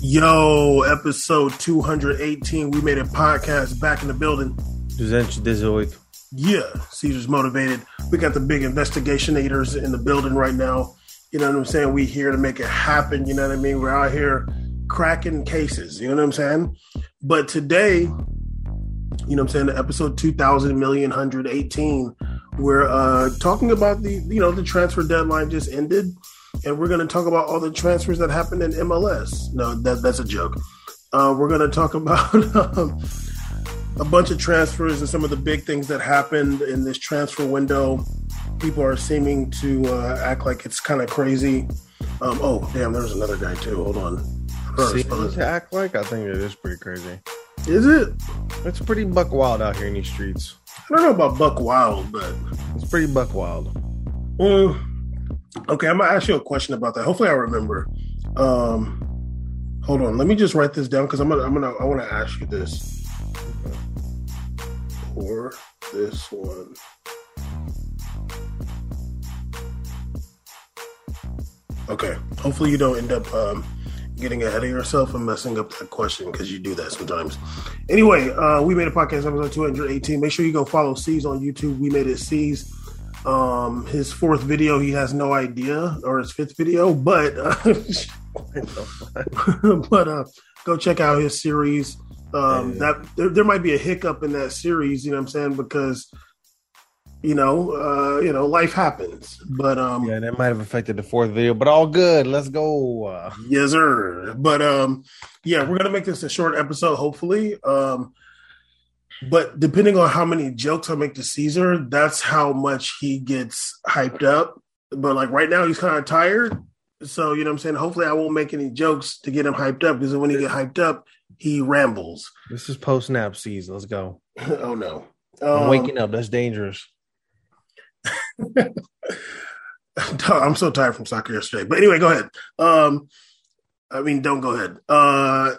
Yo, episode 218. We made a podcast back in the building. 218. Yeah, Caesar's motivated. We got the big investigationators in the building right now. You know what I'm saying? We here to make it happen. You know what I mean? We're out here cracking cases. You know what I'm saying? But today, you know what I'm saying? the Episode 2000 million 118. We're uh talking about the you know the transfer deadline just ended and we're going to talk about all the transfers that happened in MLS. No, that, that's a joke. Uh, we're going to talk about um, a bunch of transfers and some of the big things that happened in this transfer window. People are seeming to uh, act like it's kind of crazy. Um, oh, damn, there's another guy too. Hold on. Seeming to act like? I think it is pretty crazy. Is it? It's pretty buck wild out here in these streets. I don't know about buck wild, but it's pretty buck wild. Well, Okay, I'm gonna ask you a question about that. Hopefully, I remember. Um, hold on, let me just write this down because I'm gonna, I'm gonna, I want to ask you this. For this one. Okay. Hopefully, you don't end up um, getting ahead of yourself and messing up that question because you do that sometimes. Anyway, uh, we made a podcast episode 218. Make sure you go follow C's on YouTube. We made it C's um his fourth video he has no idea or his fifth video but uh, but uh go check out his series. Um yeah. that there, there might be a hiccup in that series you know what i'm saying? Because you know uh you know life happens. But um yeah that might have affected the fourth video but all good. Let's go. Uh, yes sir. But um yeah we're gonna make this a short episode hopefully. Um but depending on how many jokes I make to Caesar, that's how much he gets hyped up. But like right now, he's kind of tired. So, you know what I'm saying? Hopefully, I won't make any jokes to get him hyped up because when he get hyped up, he rambles. This is post nap season. Let's go. oh, no. I'm um, waking up. That's dangerous. I'm so tired from soccer yesterday. But anyway, go ahead. Um, I mean, don't go ahead. Uh,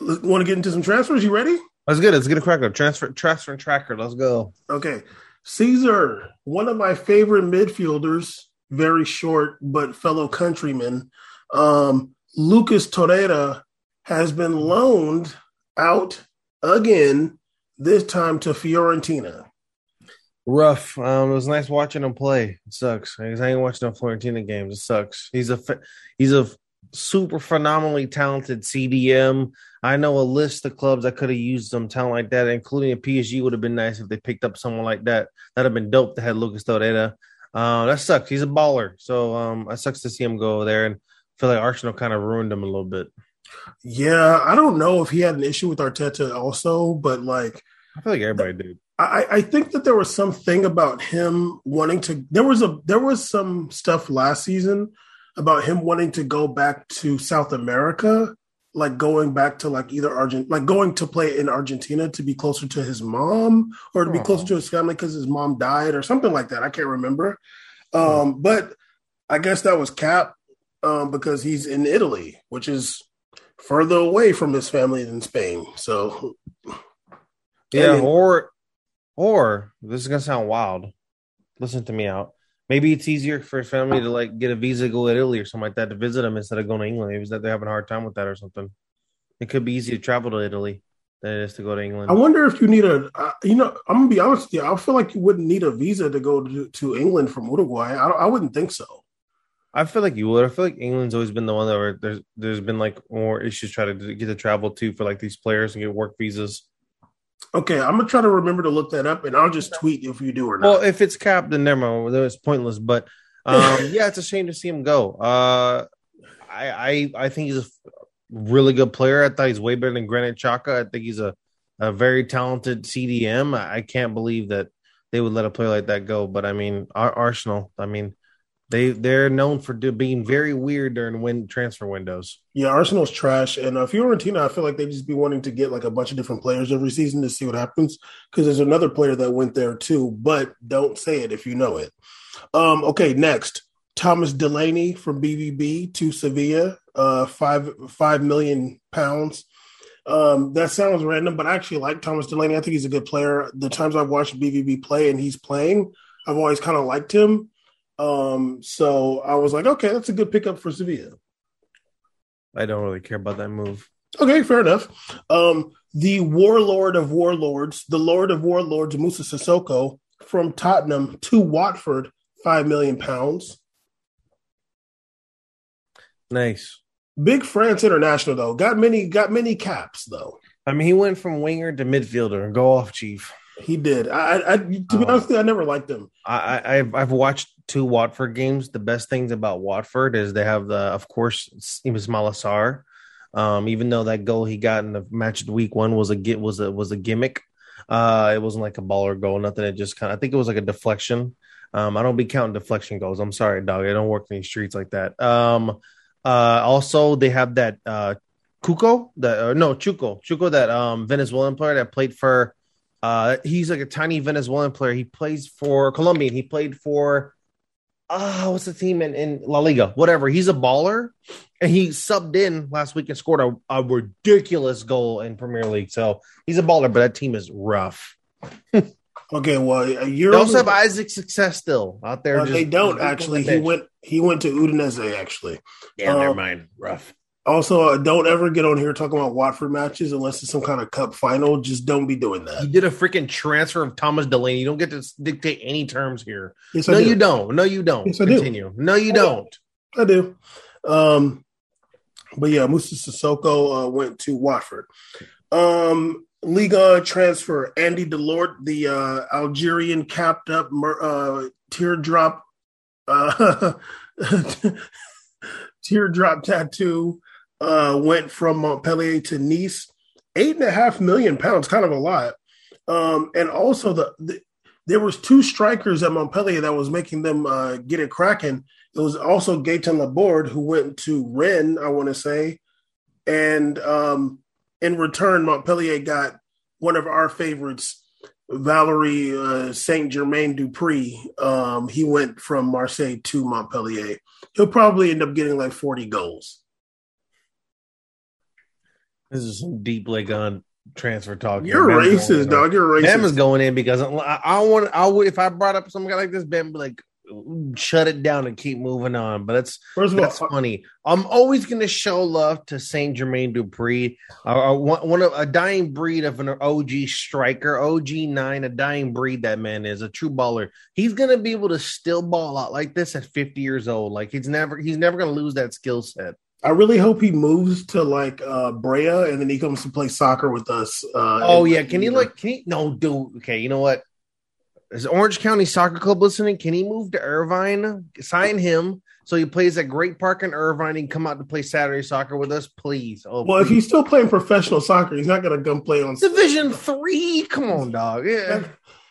want to get into some transfers? You ready? Let's get it. Let's get a cracker. Transfer, transfer, and tracker. Let's go. Okay, Caesar, one of my favorite midfielders, very short but fellow countryman, um, Lucas Torreira has been loaned out again. This time to Fiorentina. Rough. Um, it was nice watching him play. It sucks. I ain't watching the Fiorentina games. It sucks. He's a he's a super phenomenally talented CDM. I know a list of clubs that could have used some talent like that, including a PSG would have been nice if they picked up someone like that. That'd have been dope to have Lucas Torreira. Uh, that sucks. He's a baller. So um, it sucks to see him go there and feel like Arsenal kind of ruined him a little bit. Yeah, I don't know if he had an issue with Arteta also, but like I feel like everybody did. I, I think that there was something about him wanting to there was a there was some stuff last season about him wanting to go back to South America, like going back to like either Argent, like going to play in Argentina to be closer to his mom or to be closer to his family because his mom died or something like that. I can't remember. Um, but I guess that was Cap um, because he's in Italy, which is further away from his family than Spain. So, yeah, and, or or this is gonna sound wild. Listen to me out. Maybe it's easier for his family to like get a visa, to go to Italy or something like that to visit him instead of going to England. Maybe it's that they're having a hard time with that or something. It could be easy to travel to Italy than it is to go to England. I wonder if you need a, uh, you know, I'm gonna be honest with you. I feel like you wouldn't need a visa to go to, to England from Uruguay. I, I wouldn't think so. I feel like you would. I feel like England's always been the one that where there's there's been like more issues trying to get to travel to for like these players and get work visas. Okay, I'm gonna try to remember to look that up, and I'll just tweet if you do or not. Well, if it's capped, then never mind. Then it's pointless. But um, yeah, it's a shame to see him go. Uh, I, I I think he's a really good player. I thought he's way better than Granit Xhaka. I think he's a a very talented CDM. I, I can't believe that they would let a player like that go. But I mean, Arsenal. I mean, they they're known for being very weird during win transfer windows. Yeah, Arsenal's trash, and uh, Fiorentina, I feel like they just be wanting to get like a bunch of different players every season to see what happens. Because there's another player that went there too, but don't say it if you know it. Um, okay, next Thomas Delaney from BVB to Sevilla, uh, five five million pounds. Um, that sounds random, but I actually like Thomas Delaney. I think he's a good player. The times I've watched BVB play and he's playing, I've always kind of liked him. Um, so I was like, okay, that's a good pickup for Sevilla. I don't really care about that move. Okay, fair enough. Um, the warlord of warlords, the lord of warlords, Moussa Sissoko from Tottenham to Watford, five million pounds. Nice. Big France international though. Got many got many caps though. I mean, he went from winger to midfielder. and Go off, Chief. He did. I, I to be um, honest, I never liked him. I, I've I've watched two Watford games. The best things about Watford is they have the, of course, Ismaila Sarr. Um, even though that goal he got in the match of week one was a get was a was a gimmick. Uh, it wasn't like a baller goal, nothing. It just kind of I think it was like a deflection. Um, I don't be counting deflection goals. I'm sorry, dog. I don't work in these streets like that. Um, uh, also they have that uh Cuco, that uh, no Chuco, Chuco, that um Venezuelan player that played for. Uh, he's like a tiny Venezuelan player. He plays for Colombian. He played for uh what's the team in, in La Liga? Whatever. He's a baller, and he subbed in last week and scored a, a ridiculous goal in Premier League. So he's a baller, but that team is rough. okay, well, you're they also have Isaac Success still out there. Uh, they don't actually. He went. He went to Udinese actually. Yeah, um, never mind. Rough. Also, uh, don't ever get on here talking about Watford matches unless it's some kind of cup final. Just don't be doing that. You did a freaking transfer of Thomas Delaney. You don't get to dictate any terms here. Yes, no, do. you don't. No, you don't. Yes, I Continue. Do. No, you I don't. Do. I do. Um, but yeah, Moussa Sissoko uh, went to Watford. Um, Liga transfer Andy Delort, the uh, Algerian capped up uh, teardrop uh, teardrop tattoo uh, went from Montpellier to Nice. Eight and a half million pounds, kind of a lot. Um, and also the, the, there was two strikers at Montpellier that was making them uh, get it cracking. It was also Gaetan Laborde who went to Rennes, I want to say, and um, in return, Montpellier got one of our favorites, Valerie uh, Saint Germain Dupree. Um, he went from Marseille to Montpellier. He'll probably end up getting like forty goals. This is some deep leg on transfer talk. You're racist, dog. You're racist. Ben is going in because I, I want. I would if I brought up some guy like this, Ben be like, shut it down and keep moving on. But that's first of that's all, funny. I'm always going to show love to Saint Germain Dupri, uh, one, one of a dying breed of an OG striker, OG nine, a dying breed. That man is a true baller. He's going to be able to still ball out like this at 50 years old. Like he's never he's never going to lose that skill set. I really hope he moves to like uh Brea and then he comes to play soccer with us. Uh, oh yeah, can he like? Can he? No, dude. Okay, you know what? Is Orange County Soccer Club listening? Can he move to Irvine? Sign him so he plays at Great Park in Irvine and come out to play Saturday soccer with us, please. Oh, well, please. if he's still playing professional soccer, he's not going to come play on Division Three. Come on, dog. Yeah.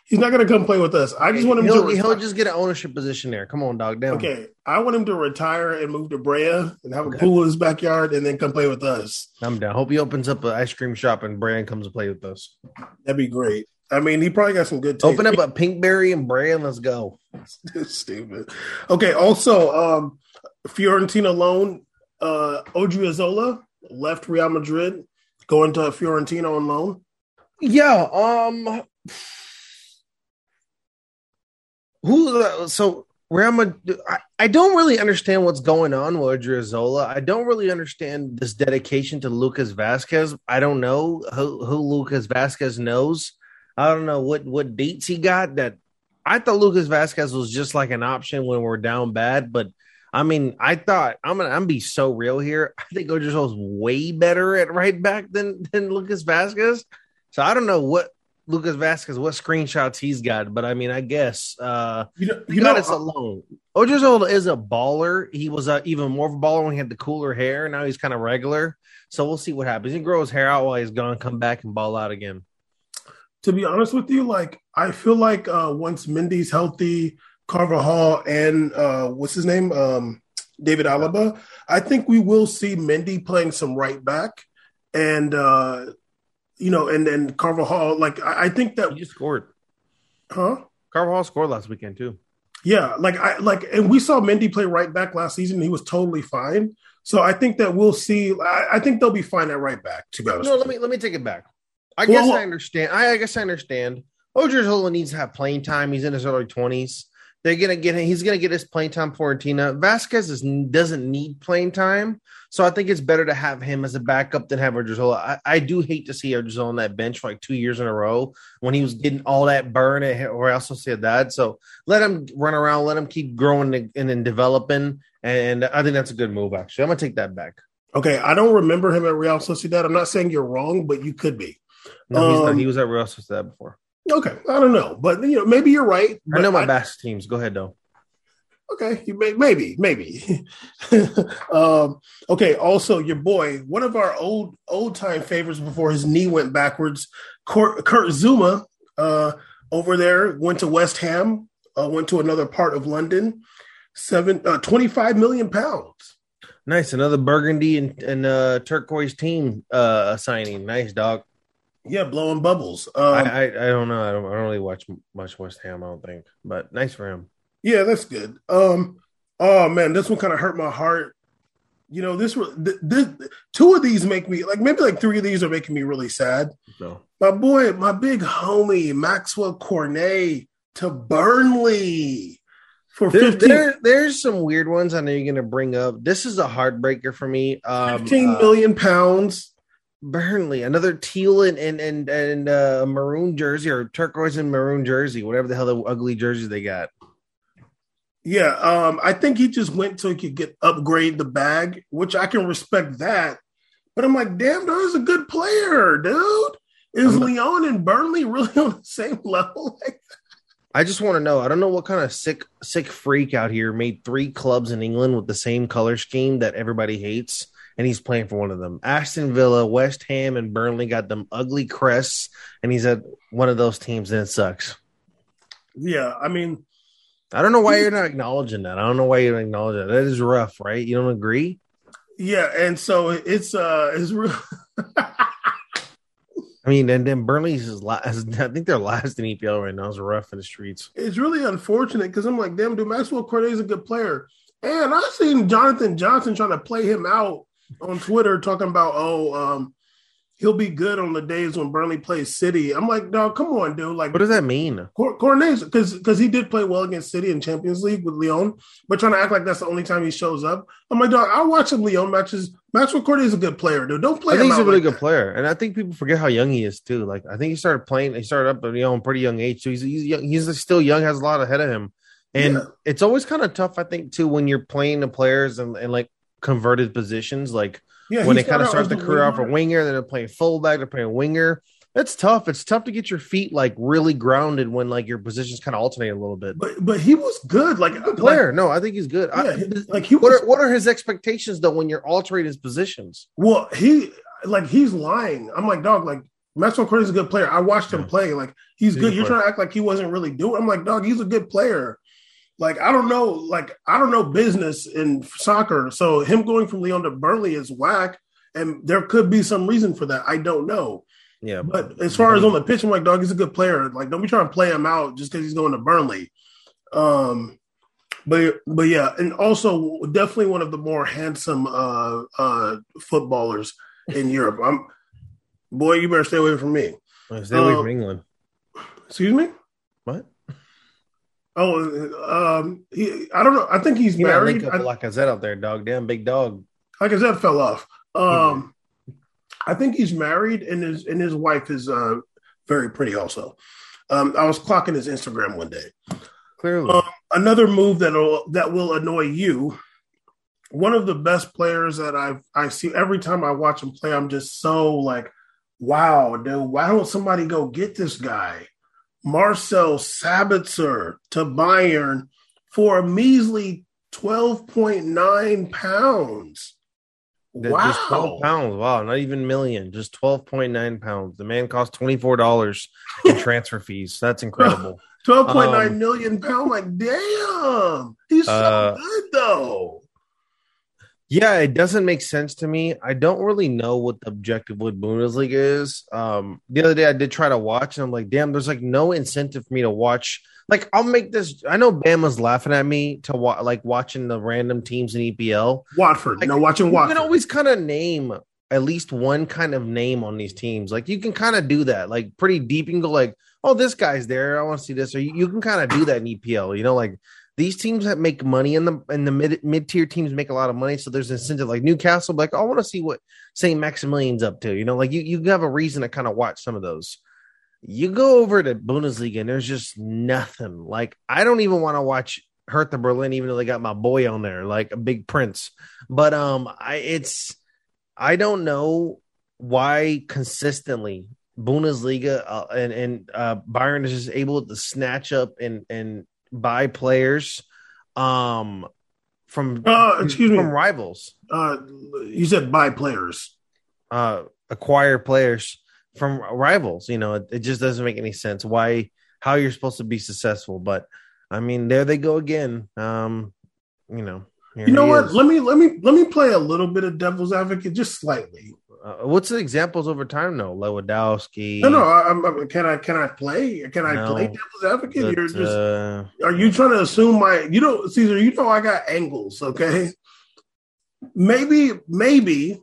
He's not going to come play with us. I just want him he'll, to. He'll just get an ownership position there. Come on, dog. Down. Okay, I want him to retire and move to Brea and have okay. a pool in his backyard, and then come play with us. I'm down. Hope he opens up an ice cream shop and Brea comes to play with us. That'd be great. I mean, he probably got some good. Taste. Open up a Pinkberry and Brea, and let's go. Stupid. Okay. Also, um, Fiorentina loan uh, Odriozola left Real Madrid, going to Fiorentina on loan. Yeah. Um who so Real Madrid, I, I don't really understand what's going on with Odriozola. I don't really understand this dedication to Lucas Vasquez. I don't know who, who Lucas Vasquez knows. I don't know what what dates he got. That I thought Lucas Vasquez was just like an option when we're down bad, but I mean, I thought I'm gonna I'm be so real here. I think Odriozola's way better at right back than than Lucas Vasquez. So I don't know what Lucas Vasquez what screenshots he's got, but I mean, I guess uh, you know, you got us alone. Odriozola is a baller. He was uh, even more of a baller when he had the cooler hair. Now he's kind of regular. So we'll see what happens. He grow his hair out while he's gone, come back and ball out again. To be honest with you, like I feel like uh, once Mendy's healthy, Carvajal and uh, what's his name, um, David Alaba, I think we will see Mendy playing some right back and uh, you know, and and Carvajal, like I, I think that he just scored, huh? Carvajal scored last weekend too. Yeah, like I like, and we saw Mendy play right back last season. He was totally fine. So I think that we'll see. I, I think they'll be fine at right back. To be honest, no. Let me let me take it back. I well, guess I understand. I, I guess I understand. Odriozola needs to have playing time. He's in his early twenties. They're gonna get him, he's gonna get his playing time. Fiorentina Vasquez is, doesn't need playing time, so I think it's better to have him as a backup than have Odriozola. I, I do hate to see Odriozola on that bench for like two years in a row when he was getting all that burn at or also said that. So let him run around, let him keep growing and, and developing, and I think that's a good move. Actually, I'm gonna take that back. Okay, I don't remember him at Real Sociedad. I'm not saying you're wrong, but you could be. No, he's um, not. He was at Real Sociedad before. Okay, I don't know, but you know, maybe you're right. I know my I, best teams. Go ahead, though. Okay, you may, maybe, maybe. um, okay. Also, your boy, one of our old old time favorites before his knee went backwards, Kurt, Kurt Zouma, uh, over there went to West Ham, uh, went to another part of London, seven uh, 25 million pounds. Nice, another burgundy and, and uh, turquoise team uh, signing. Nice, dog. Yeah, blowing bubbles. Um, I, I, I don't know. I don't I don't really watch much West Ham. I don't think, but nice for him. Yeah, that's good. Um, oh man, this one kind of hurt my heart. You know, this, this, this two of these make me like maybe like three of these are making me really sad. No. My boy, my big homie Maxwell Cornet to Burnley for there, 15 there, there's some weird ones I know you're going to bring up. This is a heartbreaker for me. Um, Fifteen uh, pounds Burnley, another teal and and and, and uh, maroon jersey or turquoise and maroon jersey, whatever the hell the ugly jerseys they got. Yeah, um, I think he just went so he could get upgrade the bag, which I can respect that. But I'm like, damn, there's a good player, dude. Is I'm Lyon and Burnley really on the same level? I just want to know. I don't know what kind of sick sick freak out here made three clubs in England with the same color scheme that everybody hates and he's playing for one of them. Aston Villa, West Ham, and Burnley got them ugly crests, and he's at one of those teams, and it sucks. Yeah, I mean, I don't know why you're not acknowledging that. I don't know why you don't acknowledge that. That is rough, right? You don't agree? Yeah, and so it's uh, it's real. I mean, and then Burnley's is last. I think they're last in EPL right now. It's rough in the streets. It's really unfortunate because I'm like, damn, dude, Maxwell Cornet is a good player, and I've seen Jonathan Johnson trying to play him out on Twitter talking about, oh, um, he'll be good on the days when Burnley plays City. I'm like, dog, come on, dude. Like, what does that mean? Cor- because because he did play well against City in Champions League with Lyon, but trying to act like that's the only time he shows up. I'm like, dog, I'll watch some Lyon matches. Maxwell Cornet is a good player, dude. Don't play. I think he's a really like good that. player, and I think people forget how young he is too. Like, I think he started playing. He started up at you know pretty young age, so he's he's young, he's still young, has a lot ahead of him. And yeah. it's always kind of tough, I think, too, when you're playing the players and, and like converted positions. Like yeah, when they kind of start the career off a winger, then they're playing fullback, they're playing winger. It's tough. It's tough to get your feet like really grounded when like your positions kind of alternate a little bit. But but he was good, like a player. Like, no, I think he's good. Yeah, I, like he. Was, what are what are his expectations though when you're altering his positions? Well, he like he's lying. I'm like dog. Like Maxwell is a good player. I watched him play. Like he's, he's good. You're trying to act like he wasn't really doing. I'm like dog. He's a good player like I don't know, like I don't know business in soccer. So him going from Lyon to Burnley is whack, and there could be some reason for that. I don't know. Yeah, but as far as on the pitch, I'm like, dog, he's a good player. Like, don't be trying to play him out just because he's going to Burnley. Um, but but yeah, and also definitely one of the more handsome uh uh footballers in Europe. I'm boy, you better stay away from me. Stay away um, from England. Excuse me. Oh, um, he, I don't know. I think he's you married. Link up I, Lacazette out there, dog. Damn, big dog. Lacazette fell off. Um, mm-hmm. I think he's married, and his and his wife is uh very pretty. Also, um, I was clocking his Instagram one day. Clearly, um, another move that will that will annoy you. One of the best players that I've I see every time I watch him play, I'm just so like, wow, dude. Why don't somebody go get this guy? Marcel Sabitzer to Bayern for a measly 12.9 pounds. Wow. Just 12 pounds. Wow. Not even million. Just 12.9 pounds. The man cost $24 in transfer fees. That's incredible. 12.9 um, million pound. Like, damn. He's so uh, good, though. Yeah, it doesn't make sense to me. I don't really know what the objective with Bundesliga is. Um, the other day I did try to watch, and I'm like, damn, there's like no incentive for me to watch. Like, I'll make this. I know Bama's laughing at me to wa- like watching the random teams in EPL. Watford, like, no, watching Watford. You can always kind of name at least one kind of name on these teams. Like, you can kind of do that, like pretty deep. and go like, oh, this guy's there. I want to see this. Or you, you can kind of do that in EPL. You know, like these teams that make money in the in the mid mid tier teams make a lot of money. So there's incentive like Newcastle, like oh, I want to see what St. Maximilian's up to. You know, like you you have a reason to kind of watch some of those. You go over to Bundesliga and there's just nothing. Like I don't even want to watch Hertha Berlin, even though they got my boy on there, like a big prince. But um, I it's I don't know why consistently Bundesliga uh, and and uh, Bayern is just able to snatch up and and buy players um from uh, excuse from me rivals. Uh, you said buy players. Uh, acquire players from rivals. You know, it, it just doesn't make any sense why how you're supposed to be successful. But I mean, there they go again. Um, you know, you know what? Is. Let me let me let me play a little bit of devil's advocate, just slightly. Uh, what's the examples over time though? Lewandowski. No, no. I'm, I'm, can I can I play? Can I no, play devil's advocate? You're just. Uh, are you trying to assume my? You know, Caesar. You know, I got angles. Okay. Maybe, maybe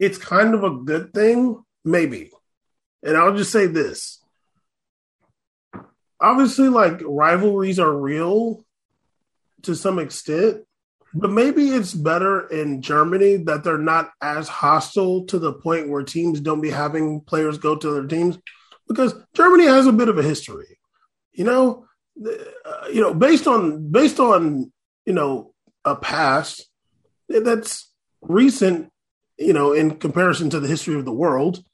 it's kind of a good thing. Maybe, and I'll just say this. Obviously, like rivalries are real to some extent, but maybe it's better in Germany that they're not as hostile to the point where teams don't be having players go to their teams because Germany has a bit of a history. You know, uh, you know, based on based on you know a past that's recent, you know, in comparison to the history of the world.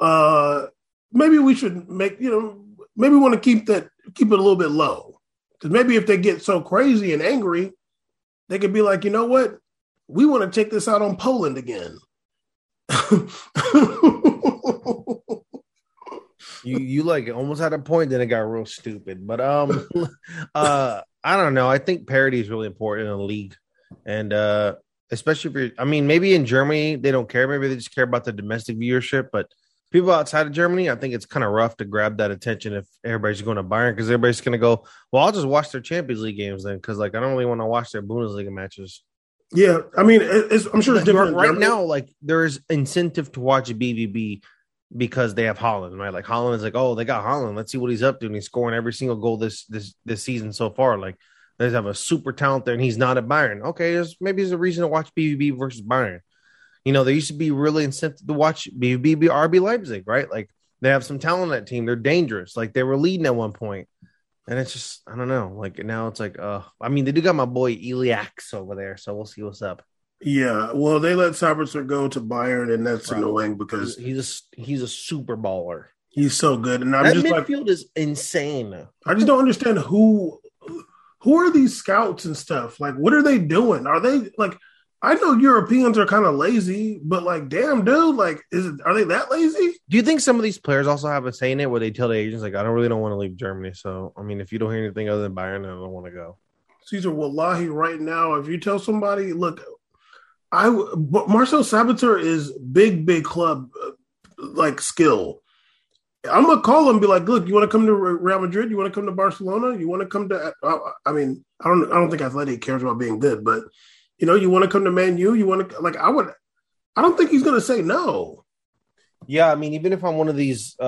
Uh, maybe we should make you know maybe want to keep that keep it a little bit low because maybe if they get so crazy and angry they could be like, you know what? We want to take this out on Poland again. you you like it almost had a point, then it got real stupid. But um uh I don't know. I think parity is really important in a league. And uh especially if you're I mean, maybe in Germany they don't care, maybe they just care about the domestic viewership, but people outside of Germany, I think it's kind of rough to grab that attention if everybody's going to Bayern because everybody's going to go, well, I'll just watch their Champions League games then because like I don't really want to watch their Bundesliga matches. Yeah, I mean, I'm sure it's different right now. Like there's incentive to watch BVB because they have Haaland, right? Like Haaland is like, oh, they got Haaland. Let's see what he's up to, and he's scoring every single goal this this this season so far. Like they have a super talent there, and he's not at Bayern. Okay, there's maybe there's a reason to watch BVB versus Bayern. You know, they used to be really incentive to watch BB RB Leipzig, right? Like they have some talent on that team. They're dangerous. Like they were leading at one point. And it's just, I don't know. Like now it's like, uh, I mean, they do got my boy Ilaix over there, so we'll see what's up. Yeah, well, they let Sabitzer go to Bayern, and that's Bro, annoying because he's a, he's a super baller. He's so good, and I'm that just midfield like, is insane. I just don't understand who who are these scouts and stuff. Like, what are they doing? Are they like? I know Europeans are kind of lazy, but like, damn, dude, like, is it, are they that lazy? Do you think some of these players also have a say in it where they tell the agents like, I don't really don't want to leave Germany. So, I mean, if you don't hear anything other than Bayern, I don't want to go. Caesar, wallahi, right now, if you tell somebody, look, I Marcel Sabitzer is big, big club uh, like skill. I'm gonna call him, and be like, look, you want to come to Real Madrid? You want to come to Barcelona? You want to come to? Uh, I mean, I don't, I don't think Athletic cares about being good, but you know, you want to come to Man U? You want to like? I would. I don't think he's going to say no. Yeah, I mean, even if I'm one of these, uh,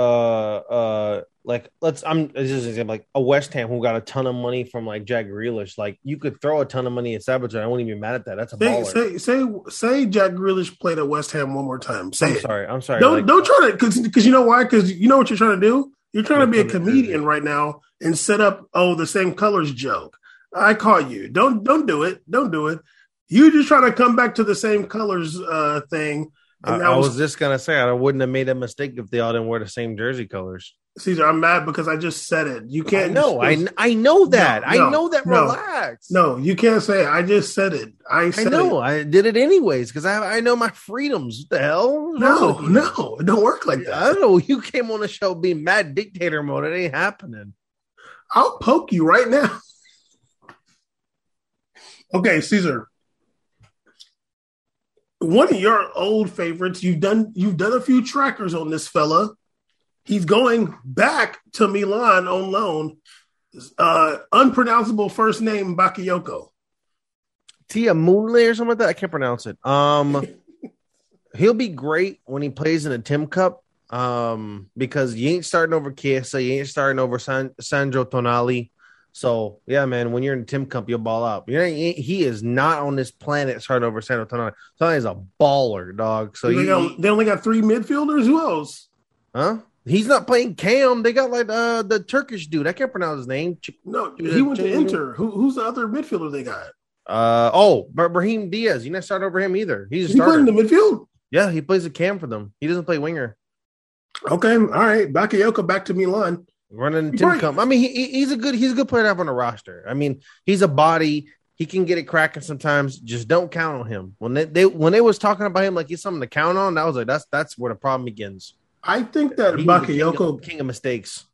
uh, like let's, I'm this is example, like a West Ham who got a ton of money from like Jack Grealish. Like you could throw a ton of money at Sabitzer. I wouldn't even be mad at that. That's a say, baller. Say say say Jack Grealish played at West Ham one more time. Say I'm it. sorry. I'm sorry. Don't like, don't try to because because you know why? Because you know what you're trying to do. You're trying to be a comedian right now and set up oh the same colors joke. I call you. Don't don't do it. Don't do it. You just trying to come back to the same colors uh, thing. I, I was, was, just gonna say I wouldn't have made a mistake if they all didn't wear the same jersey colors. Caesar, I'm mad because I just said it. You can't. No, I I know that. No, no, I know that. No, relax. No, you can't say. It. I just said it. I said I know. It. I did it anyways because I I know my freedoms. What the hell? No, no, it don't work like that. I don't know. You came on the show being mad dictator mode. It ain't happening. I'll poke you right now. okay, Caesar one of your old favorites. You've done you've done a few trackers on this fella. He's going back to Milan on loan. Uh, unpronounceable first name Bakayoko. Tia Moonley or something like that. I can't pronounce it. Um, he'll be great when he plays in a Tim Cup. um, because you ain't starting over Kessie, you ain't starting over San- Sandro Tonali. So yeah, man, when you're in Tim Cup, you'll ball out. You know, he, he is not on this planet starting over Sandro Tonali. Tonali is a baller, dog. So they, you, got, they only got three midfielders. Who else? huh? He's not playing Cam. They got like uh the Turkish dude. I can't pronounce his name. No, he that went to? Inter. Who, who's the other midfielder they got? Uh oh, Bra- Brahim Diaz. You not start over him either. He's a He starter. in the midfield. yeah, he plays a cam for them. He doesn't play winger. Okay, all right. Bakayoko back to Milan. Running Tim Right. Cum. I mean, he, he- he's a good he's a good player to have on the roster. I mean, he's a body. He can get it cracking sometimes. Just don't count on him. When they, they when they was talking about him like he's something to count on, I was like, that's that's where the problem begins. I think that He's the king Bakayoko of, king of mistakes.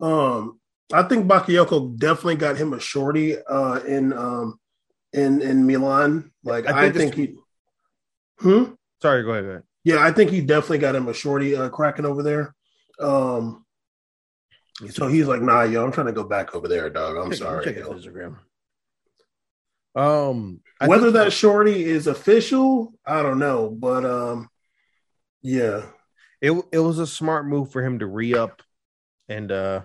Um, I think Bakayoko definitely got him a shorty uh, in um, in in Milan. Like I I think think, he. Hmm. Sorry, go ahead. Go ahead. Yeah, I think he definitely got him a shorty uh, cracking over there. Um, so he's like, "Nah, yo, I'm trying to go back over there, dog. I'm Check- sorry." check his yo." Instagram. Um, I Whether that shorty is official, I don't know, but um, yeah, it it was a smart move for him to re up, and uh,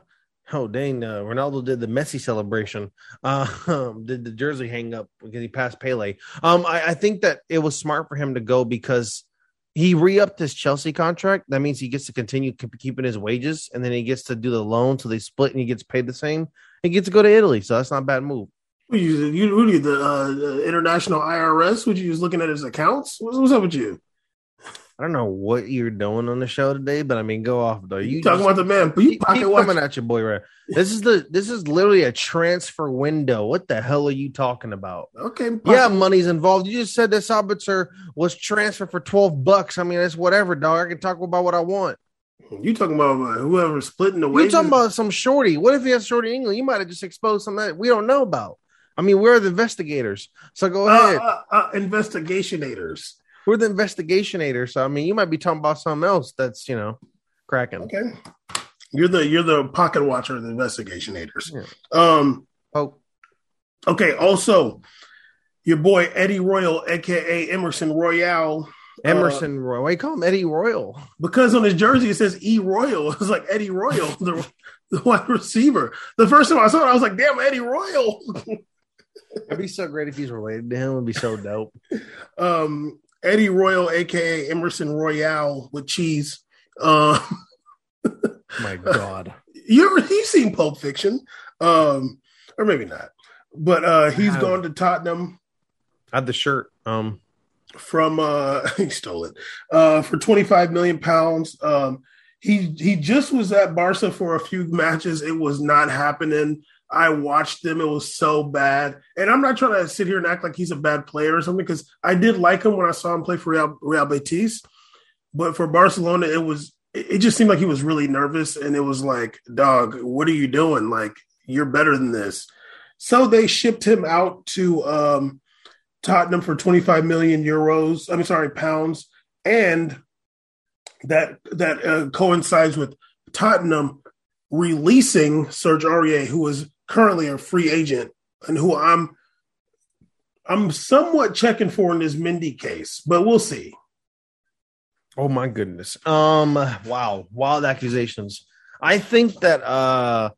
oh dang, uh, Ronaldo did the Messi celebration, uh, did the jersey hang up because he passed Pele. Um, I, I think that it was smart for him to go because he re upped his Chelsea contract. That means he gets to continue keep- keeping his wages, and then he gets to do the loan, so they split, and he gets paid the same. He gets to go to Italy, so that's not a bad move. You, you, you the, uh, the international IRS? Would you looking at his accounts? What's, what's up with you? I don't know what you're doing on the show today, but I mean, go off though. You, You talking just- about the man? But you keep, keep coming at your boy, right? This is the this is literally a transfer window. What the hell are you talking about? Okay, Yeah, money's involved. You just said this Sabitzer was transferred for twelve bucks. I mean, it's whatever, dog. I can talk about what I want. You talking about uh, whoever's splitting the You talking about some shorty? What if he has shorty England? You might have just exposed something that we don't know about. I mean, we're the investigators, so go uh, ahead. uh, uh, investigationators? We're the investigationators. So I mean, you might be talking about something else that's you know cracking. Okay, you're the you're the pocket watcher of the investigationators. Yeah. Um. Oh, Okay. Also, your boy Eddie Royal, aka Emerson Royale, Emerson Royal. Why you call him Eddie Royal? because on his jersey it says E Royal. It's like Eddie Royal, the, the wide receiver. The first time I saw it, I was like, "Damn, Eddie Royal." It'd be so great if he's related to him. It'd be so dope. um, Eddie Royal, aka Emerson Royale with cheese. Uh, My God. you ever you seen Pulp Fiction? Um, or maybe not. But uh, he's have. gone to Tottenham I had the shirt. Um, from uh, he stole it uh, for twenty five million pounds. Um, he he just was at Barca for a few matches. It was not happening. I watched them. It was so bad. And I'm not trying to sit here and act like he's a bad player or something because I did like him when I saw him play for Real, Real Betis. But for Barcelona, it was it just seemed like he was really nervous and it was like, dog, what are you doing? Like, you're better than this. So they shipped him out to um, Tottenham for 25 million euros. I'm sorry, pounds. And that that uh, coincides with Tottenham releasing Serge Aurier, who is currently a free agent and who I'm I'm somewhat checking for in this Mendy case, but we'll see. oh my goodness. Um, wow, wild accusations. I think that uh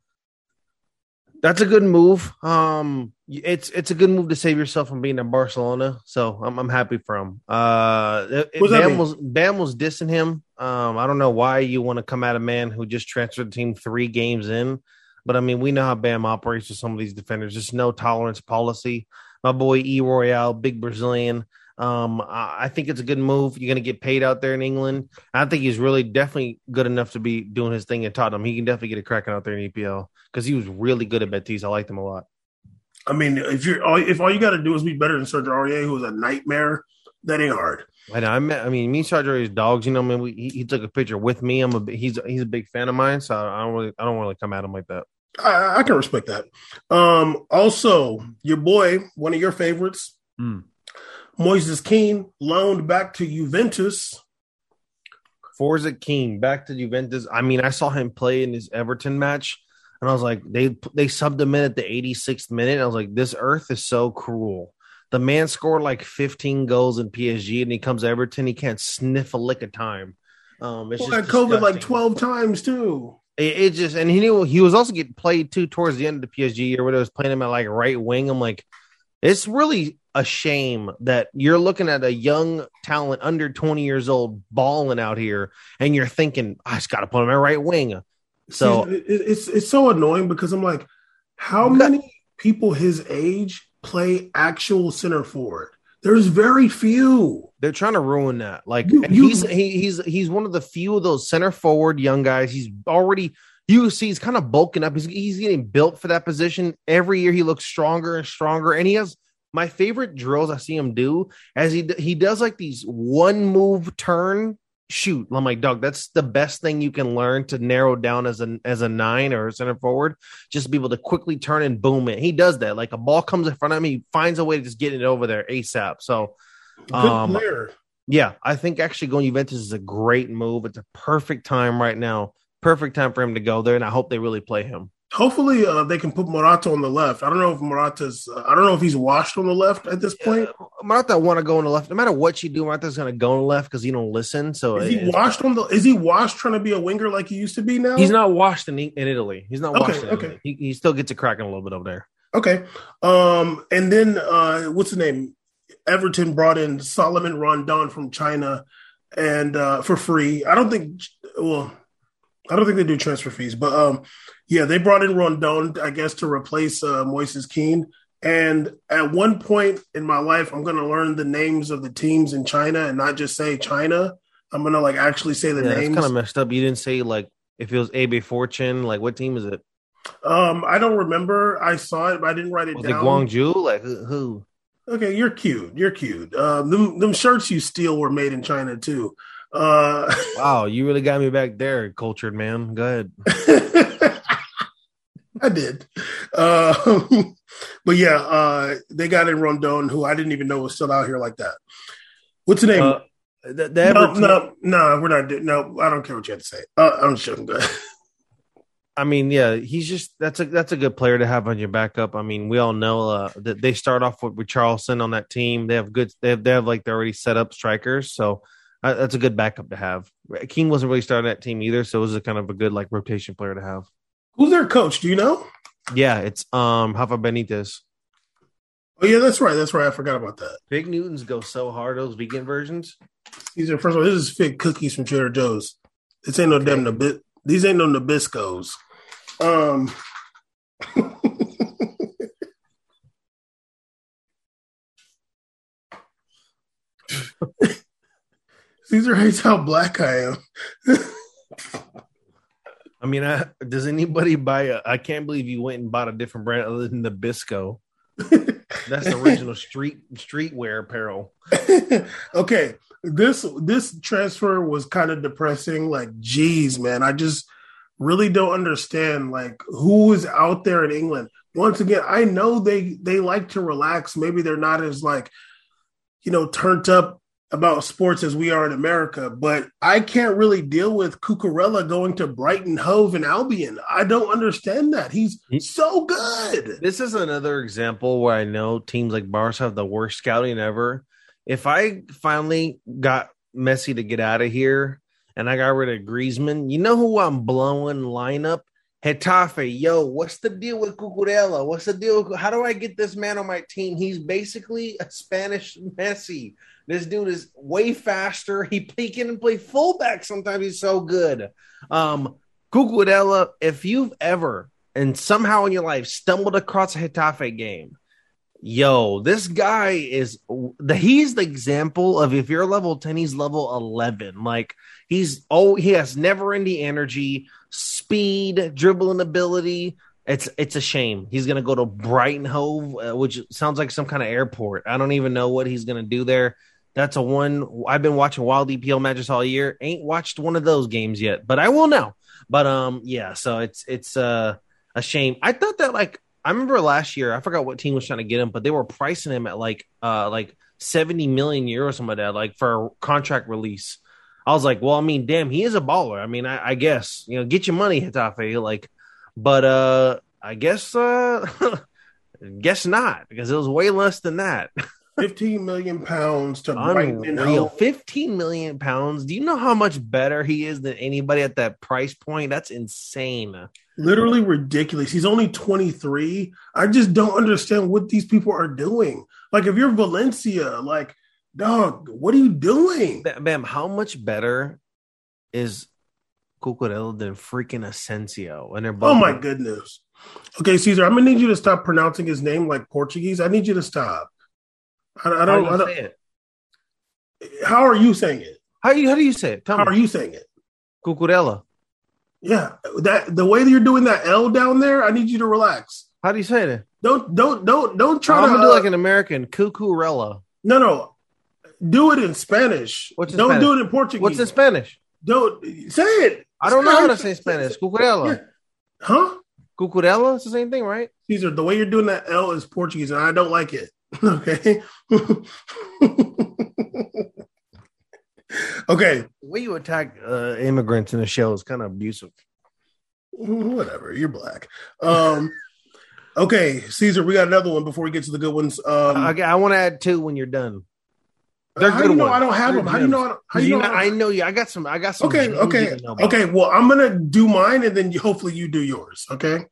that's a good move. Um, it's it's a good move to save yourself from being in Barcelona. So I'm I'm happy for him. Uh, it- What does that Bam mean? was Bam was dissing him. Um, I don't know why you want to come at a man who just transferred the team three games in, but I mean we know how Bam operates with some of these defenders. Just no tolerance policy. My boy E Royale, big Brazilian. Um, I, think it's a good move. You're going to get paid out there in England. I think he's really definitely good enough to be doing his thing at Tottenham. He can definitely get a cracking out there in EPL because he was really good at Betis. I liked him a lot. I mean, if you're all, if all you got to do is be better than Serge Aurier, who was a nightmare, that ain't hard. And I met, I mean, me and Sergio is dogs. You know, I mean, we, he, he took a picture with me. I'm a he's he's a big fan of mine, so I don't really I don't really come at him like that. I, I can respect that. Um, also, your boy, one of your favorites, Hmm. Moises Kean, loaned back to Juventus. Forza Kean back to Juventus. I mean, I saw him play in his Everton match, and I was like, they they subbed him in at the 86th minute. I was like, this earth is so cruel. The man scored like 15 goals in PSG, and he comes to Everton. He can't sniff a lick of time. Um, it's Well, just COVID like twelve times too. It, it just and he knew he was also getting played too towards the end of the PSG year where they was playing him at like right wing. I'm like, it's really a shame that you're looking at a young talent under 20 years old balling out here, and you're thinking, I just got to put him at right wing. So See, it's it's so annoying because I'm like, how many people his age play actual center forward? There's very few. they're trying to ruin that. Like You- you- he's he, he's he's one of the few of those center forward young guys. He's already you see he's kind of bulking up. He's he's getting built for that position. Every year he looks stronger and stronger. And he has my favorite drills I see him do as he he does like these one move turn shoot. I'm like, dog, that's the best thing you can learn to narrow down as a as a nine or a center forward. Just to be able to quickly turn and boom it. He does that. Like a ball comes in front of him, he finds a way to just get it over there ASAP. So Good Um, player. yeah, I think actually going Juventus is a great move. It's a perfect time right now. Perfect time for him to go there, and I hope they really play him. Hopefully, uh, they can put Morata on the left. I don't know if Morata's. Uh, I don't know if he's washed on the left at this point. Morata want to go on the left. No matter what you do, Morata's going to go on the left because he don't listen. So Is he washed on the? Is he washed trying to be a winger like he used to be now? he's not washed in, in Italy. He's not Okay, washed in okay. He, he still gets a cracking a little bit over there. Okay. Um, and then uh what's the name? Everton brought in Salomon Rondon from China and uh for free. I don't think well, I don't think they do transfer fees, but um yeah, they brought in Rondon, I guess, to replace uh Moises Kean. And at one point in my life, I'm gonna learn the names of the teams in China and not just say China. I'm gonna like actually say the Yeah, names. kind of messed up. You didn't say like if it was AB Fortune. Like what team is it? um, I don't remember. I saw it, but I didn't write it down Was it. Guangzhou? Like who? who? Okay, you're cute. You're cute. Um, them them shirts you steal were made in China too. Uh, Wow, you really got me back there, cultured man. Go ahead. I did. Um, but yeah, uh, they got in Rondon, who I didn't even know was still out here like that. What's the name? Uh, the, the no, no, no, we're not. No, I don't care what you have to say. Uh, I'm sure. I mean, yeah, he's just that's a that's a good player to have on your backup. I mean, we all know uh, that they start off with, with Charleston on that team. They have good, they have, they have like they're already set up strikers, so uh, that's a good backup to have. King wasn't really starting that team either, so it was a kind of a good like rotation player to have. Who's their coach? Do you know? Yeah, it's um Rafa Benitez. Oh yeah, that's right. That's right. I forgot about that. Fig Newtons go so hard those vegan versions. These are first of all. This is fig cookies from Trader Joe's. This ain't no damn Nabit. These ain't no Nabiscos. Um. Caesar hates how black I am. I mean, I, does anybody buy? A, I can't believe you went and bought a different brand other than the Bisco. That's the original street streetwear apparel. okay, this this transfer was kind of depressing. Like, geez, man, I just really don't understand like who is out there in England. Once again, I know they they like to relax. Maybe they're not as like you know turned up about sports as we are in America, but I can't really deal with Cucurella going to Brighton Hove and Albion. I don't understand that. He's He- so good. This is another example where I know teams like Barca have the worst scouting ever. If I finally got Messi to get out of here and I got rid of Griezmann, you know who I'm blowing lineup? Getafe, yo, what's the deal with Cucurella? What's the deal? With, how do I get this man on my team? He's basically a Spanish Messi. This dude is way faster. He, he can play fullback sometimes. He's so good. Um, Cucurella, if you've ever and somehow in your life stumbled across a Getafe game, yo, this guy is the he's the example of if you're level 10, he's level 11. Like he's oh, he has never ending energy, speed, dribbling ability. It's it's a shame. He's gonna go to Brighton Hove, uh, which sounds like some kind of airport. I don't even know what he's gonna do there. That's a one. I've been watching wild EPL matches all year. Ain't watched one of those games yet, but I will now. But um, yeah. So it's it's uh, a shame. I thought that like I remember last year. I forgot what team was trying to get him, but they were pricing him at like uh like seventy million euros, something like that, like for a contract release. I was like, well, I mean, damn, he is a baller. I mean, I, I guess you know, get your money, Getafe. Like, but uh, I guess uh, guess not because it was way less than that. 15 million pounds to Brighton. Hove. 15 million pounds. Do you know how much better he is than anybody at that price point? That's insane. Literally ridiculous. He's only 23. I just don't understand what these people are doing. Like, if you're Valencia, like, dog, what are you doing? Ba- Bam, how much better is Cucurella than freaking Asensio? And they're both Oh my goodness. Okay, Caesar, I'm gonna need you to stop pronouncing his name like Portuguese. I need you to stop. I, I don't. do I don't say it? how are you saying it? How you how do you say it? Tell How are you saying it? Cucurella. Yeah, that the way that you're doing that L down there, I need you to relax. How do you say it? Don't don't don't don't try I'm to gonna do uh, like an American Cucurella. no no. Do it in Spanish. What's in don't Spanish? do it in Portuguese. What's in Spanish? Don't say it. I don't know how to say Spanish. Cucurella. Yeah. Huh? Cucurella? It's the same thing, right? Caesar, the way you're doing that L is Portuguese, and I don't like it. Okay. okay. The way you attack uh, immigrants in the show is kind of abusive. Whatever. You're black. Um. Okay, Caesar, we got another one before we get to the good ones. Um, I, I want to add two when you're done. They're how good do you know ones. I don't have They're them? How do you know? I don't- How do you know? I, I know you. I got some. I got some. Okay, okay, you didn't know about. okay. Well, I'm gonna do mine, and then you, hopefully you do yours. Okay.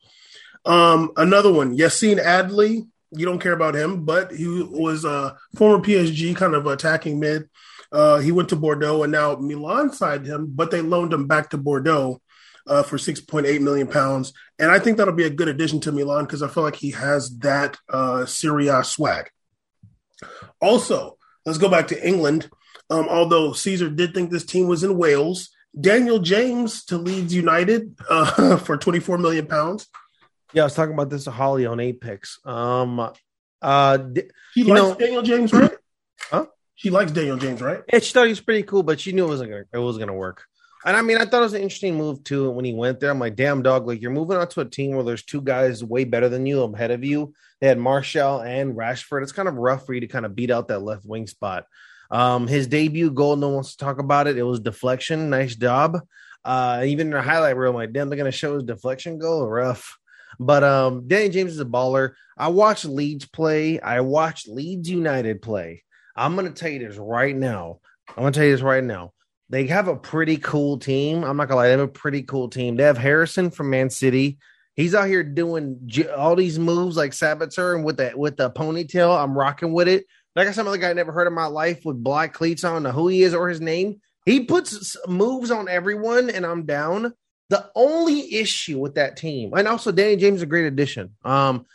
Um, another one, Yacine Adli. You don't care about him, but he was a former PSG kind of attacking mid. Uh, he went to Bordeaux, and now Milan signed him, but they loaned him back to Bordeaux uh, for 6.8 million pounds. And I think that'll be a good addition to Milan because I feel like he has that uh, Serie A swag. Also, let's go back to England. Um, although Caesar did think this team was in Wales, Daniel James to Leeds United uh, for 24 million pounds. Yeah, I was talking about this to Holly on Apex. Um, uh, He likes know- Daniel James, right? Huh? She likes Daniel James, right? yeah, she thought he was pretty cool, but she knew it wasn't gonna it wasn't gonna work. And I mean, I thought it was an interesting move too. When he went there, I'm like, damn dog, like you're moving on to a team where there's two guys way better than you ahead of you. They had Martial and Rashford. It's kind of rough for you to kind of beat out that left wing spot. Um, his debut goal, no one wants to talk about it. It was deflection. Nice job. Uh, even in the highlight reel, I'm like, damn, they're gonna show his deflection goal. Rough. But um, Danny James is a baller. I watched Leeds play. I watched Leeds United play. I'm gonna tell you this right now. I'm gonna tell you this right now. They have a pretty cool team. I'm not gonna lie, they have a pretty cool team. They have Harrison from Man City. He's out here doing j- all these moves like Sabitzer and with the with the ponytail. I'm rocking with it. Like I said, another guy I never heard in my life with black cleats on. Who he is or his name. He puts moves on everyone, and I'm down. The only issue with that team, and also Danny James is a great addition. Um,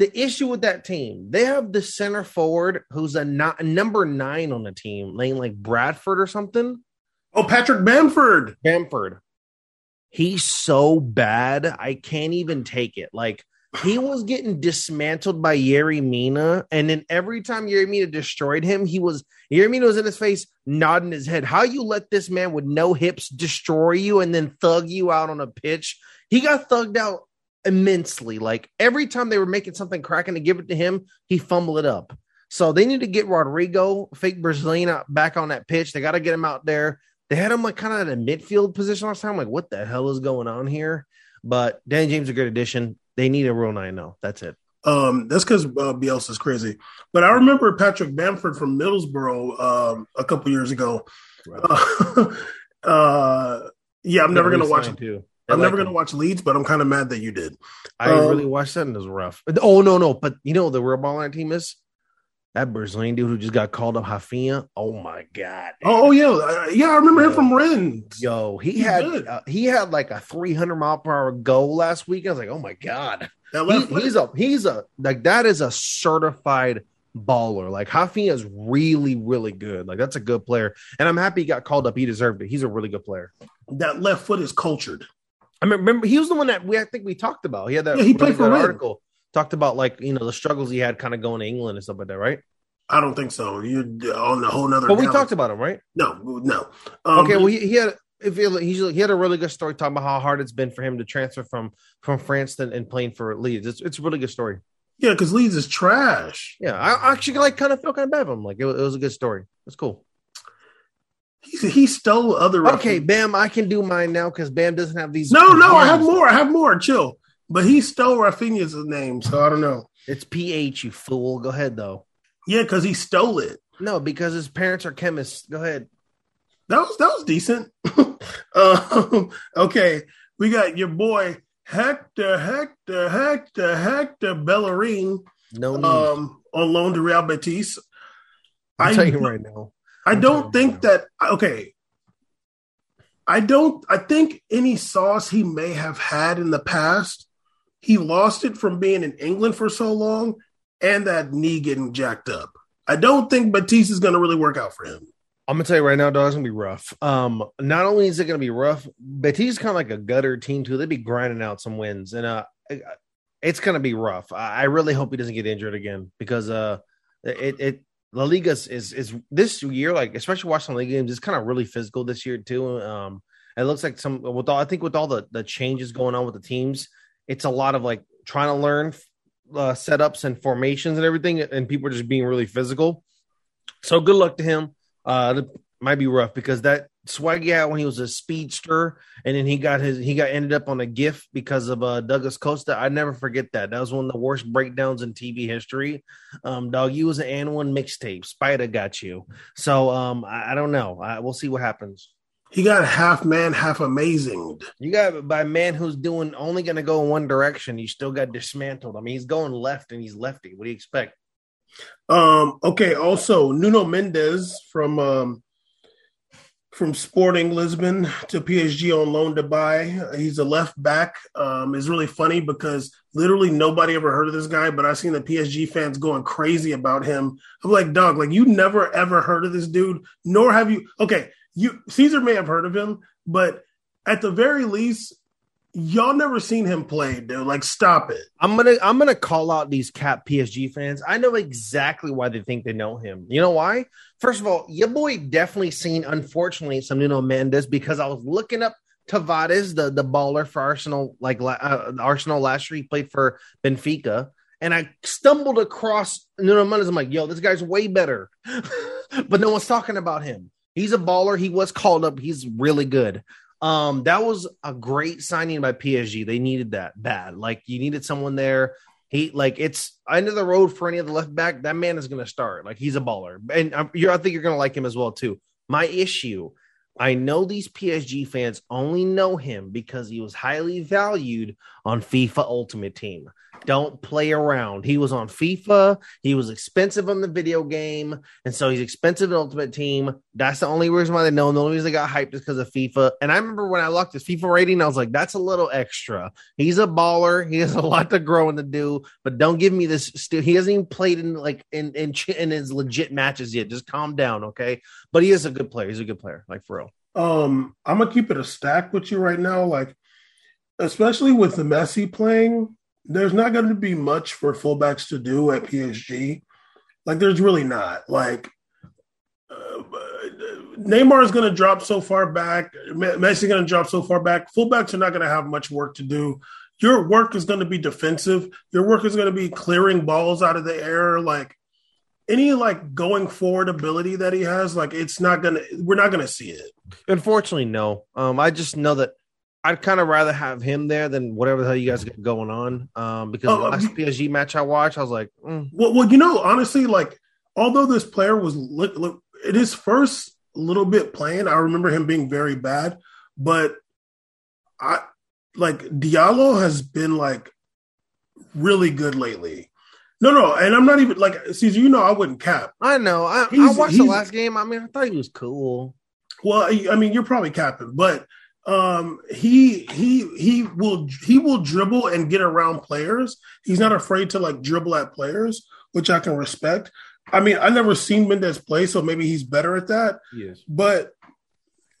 the issue with that team, they have the center forward who's a not, number nine on the team, named like Bradford or something. Oh, Patrick Bamford. Bamford. He's so bad, I can't even take it. Like he was getting dismantled by Yerry Mina, and then every time Yerry Mina destroyed him, he was Yerry Mina was in his face, nodding his head. How you let this man with no hips destroy you and then thug you out on a pitch? He got thugged out immensely. Like every time they were making something cracking to give it to him, he fumbled it up. So they need to get Rodrigo, fake Brazilian, back on that pitch. They got to get him out there. They had him like kind of at a midfield position last time. Like, what the hell is going on here? But Danny James is a good addition. They need a real nine though. That's it. Um, that's because uh, Bielsa's crazy. But I remember Patrick Bamford from Middlesbrough um, a couple years ago. Uh, uh, yeah, I'm never gonna watch. Too. I'm like never gonna watch Leeds, but I'm kind of mad that you did. I um, really watched that and it was rough. Oh no, no, but you know the real ball on our team is that Brazilian dude who just got called up Rafinha. Oh my god. Oh, oh yeah, uh, yeah, I remember him from Rennes. Yo, he He's had uh, he had like a 300 mile per hour goal last week. I was like, oh my god, That He- left foot. he's a he's a like that is a certified baller. Like Rafinha is really really good. Like that's a good player, and I'm happy he got called up. He deserved it. He's a really good player. that left foot is cultured. I mean, remember he was the one that we I think we talked about. He had that Yeah, he played for article talked about like you know the struggles he had kind of going to England and stuff like that, right? I don't think so. You're on a whole nother. But we talked about him, right? No, no. Um, okay, well he, he had if he, he's, he had a really good story talking about how hard it's been for him to transfer from from France and, and playing for Leeds. It's it's a really good story. yeah, because Leeds is trash. Yeah, I actually like kind of feel kind of bad for him. Like it, was- it was a good story. It's cool. He, he stole other. Okay, Bam, I can do mine now because Bam doesn't have these. No, no, I have more. I have more. Chill. But he stole Rafinha's name, so I don't know. It's PH, you fool. Go ahead though. Yeah, because he stole it. No, because his parents are chemists. Go ahead. That was that was decent. um, okay, we got your boy Hector, Hector, Hector, Hector Bellerin. No need. Um, on loan to Real Betis. I'll tell you right now. I don't think that okay. I don't I think any sauce he may have had in the past, he lost it from being in England for so long and that knee getting jacked up. I don't think Betis is gonna really work out for him. I'm gonna tell you right now, dog, it's gonna be rough. Um, not only is it gonna be rough, Betis kind of like a gutter team too. They'd be grinding out some wins, and uh, it's gonna be rough. I, really hope he doesn't get injured again because uh, it it La Liga is, is, is this year like especially watching the league games. It's kind of really physical this year too. Um, it looks like some with all I think with all the the changes going on with the teams, it's a lot of like trying to learn uh, setups and formations and everything, and people are just being really physical. So good luck to him. Uh, it might be rough because that Swaggy out when he was a speedster, and then he got his he got ended up on a GIF because of uh, Douglas Costa. I never forget that. That was one of the worst breakdowns in TV history. Um, dog, you was an and one mixtape. Spider got you. So um, I, I don't know. I, we'll see what happens. He got half man, half amazing. You got by man who's doing only going to go in one direction. You still got dismantled. I mean, he's going left and he's lefty. What do you expect? Um, okay. Also, Nuno Mendes from um, from Sporting Lisbon to PSG on loan to buy. He's a left back. Um, is really funny because literally nobody ever heard of this guy, but I've seen the PSG fans going crazy about him. I'm like, dog, like you never ever heard of this dude, nor have you. Okay, you Caesar may have heard of him, but at the very least, y'all never seen him play, dude. Like, stop it. I'm gonna I'm gonna call out these cap PSG fans. I know exactly why they think they know him. You know why? First of all, your boy definitely seen, unfortunately, some Nuno Mendes because I was looking up Tavares, the the baller for Arsenal, like uh, Arsenal last year. He played for Benfica, and I stumbled across Nuno Mendes. I'm like, yo, this guy's way better, but no one's talking about him. He's a baller. He was called up. He's really good. Um, that was a great signing by PSG. They needed that bad. Like you needed someone there. He like it's end of the road for any of the left back. That man is going to start. Like he's a baller, and I'm, I think you're going to like him as well too. My issue, I know these PSG fans only know him because he was highly valued on FIFA Ultimate Team don't play around. He was on FIFA. He was expensive on the video game, and so he's expensive in Ultimate Team. That's the only reason why they know. The only reason they got hyped is because of FIFA. And I remember when I looked his FIFA rating, I was like, "That's a little extra." He's a baller. He has a lot to grow and to do, but don't give me this. St- he hasn't even played in like in in, in his legit matches yet. Just calm down, okay? But he is a good player. He's a good player, like for real. Um, I'm gonna keep it a stack with you right now, like especially with the Messi playing there's not going to be much for fullbacks to do at PSG. Like, there's really not. Like, uh, Neymar is going to drop so far back. Messi going to drop so far back. Fullbacks are not going to have much work to do. Your work is going to be defensive. Your work is going to be clearing balls out of the air. Like any like going forward ability that he has, like it's not gonna. We're not going to see it. Unfortunately, no. Um, I just know that I'd kind of rather have him there than whatever the hell you guys got going on. Um, because oh, the last PSG match I watched, I was like, mm. well, well, you know, honestly, like although this player was look, look in his first little bit playing, I remember him being very bad, but I like Diallo has been like really good lately. No, no, and I'm not even like Caesar. You know, I wouldn't cap. I know. I, I watched the last game. I mean, I thought he was cool. Well, I mean, you're probably capping, but um he he he will he will dribble and get around players. He's not afraid to like dribble at players which i can respect. I mean i never seen mendes play so maybe he's better at that. Yes. But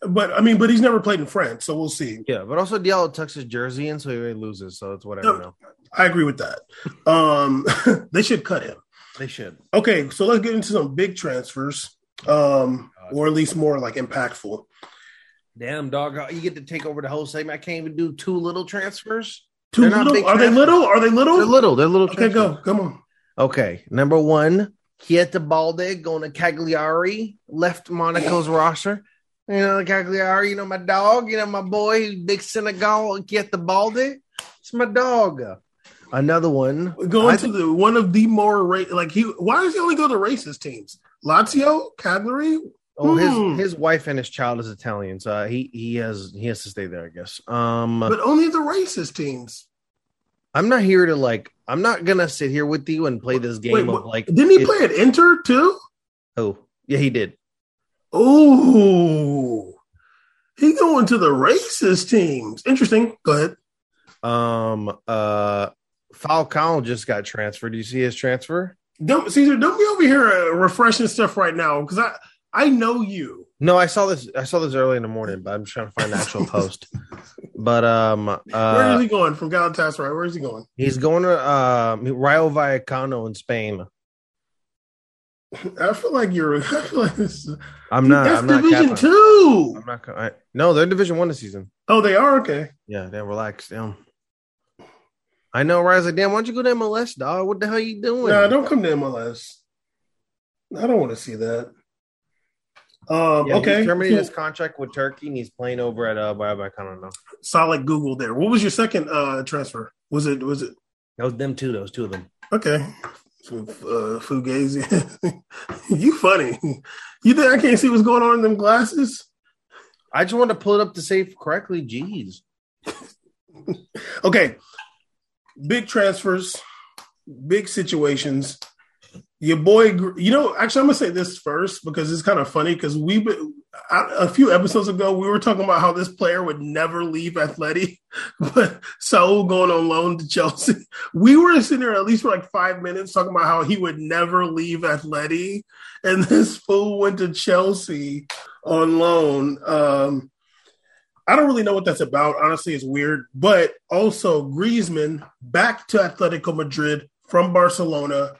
but i mean but he's never played in france so we'll see. Yeah but also diallo tucks his jersey in so he loses so it's whatever no, i agree with that. Um they should cut him. They should. Okay so let's get into some big transfers um or at least more like impactful Damn, dog. You get to take over the whole segment. I can't even do two little transfers. Two little? Are transfers. they little? Are they little? They're little. They're little. Okay, transfers. go. Come on. Okay. Number one, Keita Balde going to Cagliari, left Monaco's roster. You know, Cagliari, you know, my dog, you know, my boy, big Senegal, Keita Balde. It's my dog. Another one. Going to the one of the more ra- like he. Why does he only go to racist teams? Lazio, Cagliari. Oh, Hmm. his his wife and his child is Italian, so he he has he has to stay there, I guess. Um, but only the racist teams. I'm not here to like. I'm not gonna sit here with you and play this game Wait, of like. Didn't he it- play at Inter too? Oh, yeah, he did. Oh, he going to the racist teams. Interesting. Go ahead. Um, uh, Falcao just got transferred. Do you see his transfer? Don't Caesar. Don't be over here uh, refreshing stuff right now because I I know you. No, I saw this. I saw this early in the morning, but I'm trying to find the actual post. But um, Where is uh, he going from Galatasaray? Where is he going? he's going to uh, Rayo Vallecano in Spain. I feel like you're. I feel like this. I'm not. That's I'm not Division. Two. I'm not. I, no, they're Division One this season. Oh, they are okay. Yeah, damn, relax, damn. I know? I like, damn, why don't you go to MLS, dog? What the hell are you doing? Nah, don't come to MLS. I don't want to see that. Um, Yeah, okay, He terminated So, his contract with Turkey, and he's playing over at uh, Rayo Vallecano know. solid Google there. What was your second uh transfer? Was it was it That was them two. Those two of them. okay? So, uh, Fugazi, you funny. You think I can't see what's going on in them glasses? I just want to pull it up to say correctly. Jeez. Okay, big transfers, big situations. Your boy, you know, actually, I'm gonna say this first because it's kind of funny because we a few episodes ago we were talking about how this player would never leave Athletic, but Saul going on loan to Chelsea. We were sitting there at least for like five minutes talking about how he would never leave Athletic, and this fool went to Chelsea on loan. Um, I don't really know what that's about. Honestly, it's weird. But also Griezmann back to Atletico Madrid from Barcelona.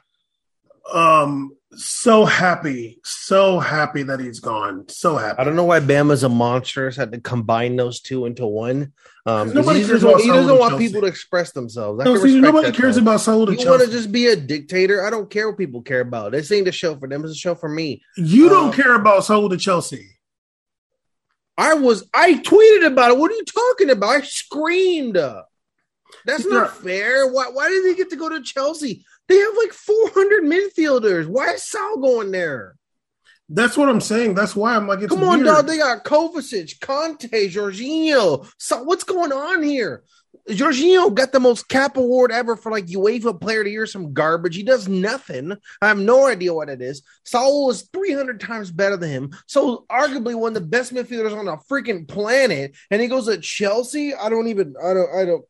Um, so happy, so happy that he's gone. So happy. I don't know why Bama's a monsters had to combine those two into one. Um, he, cares just, about he doesn't want people to express themselves. I No, respect nobody cares about Saul You want to just be a dictator? I don't care what people care about. This ain't a show for them. It's a show for me. you don't um, care about Saul to Chelsea. I was I tweeted about it. What are you talking about? I screamed. That's not fair. Why why did they get to go to Chelsea? They have like 400 midfielders. Why is Sal going there? That's what I'm saying. That's why I'm like, it's Come on, weird. dog. They got Kovacic, Kanté, Jorginho. So what's going on here? Jorginho got the most cap award ever for like UEFA Player of the Year, some garbage. He does nothing. I have no idea what it is. Saul is 300 times better than him. So arguably one of the best midfielders on the freaking planet. And he goes to Chelsea. I don't even, I don't, I don't,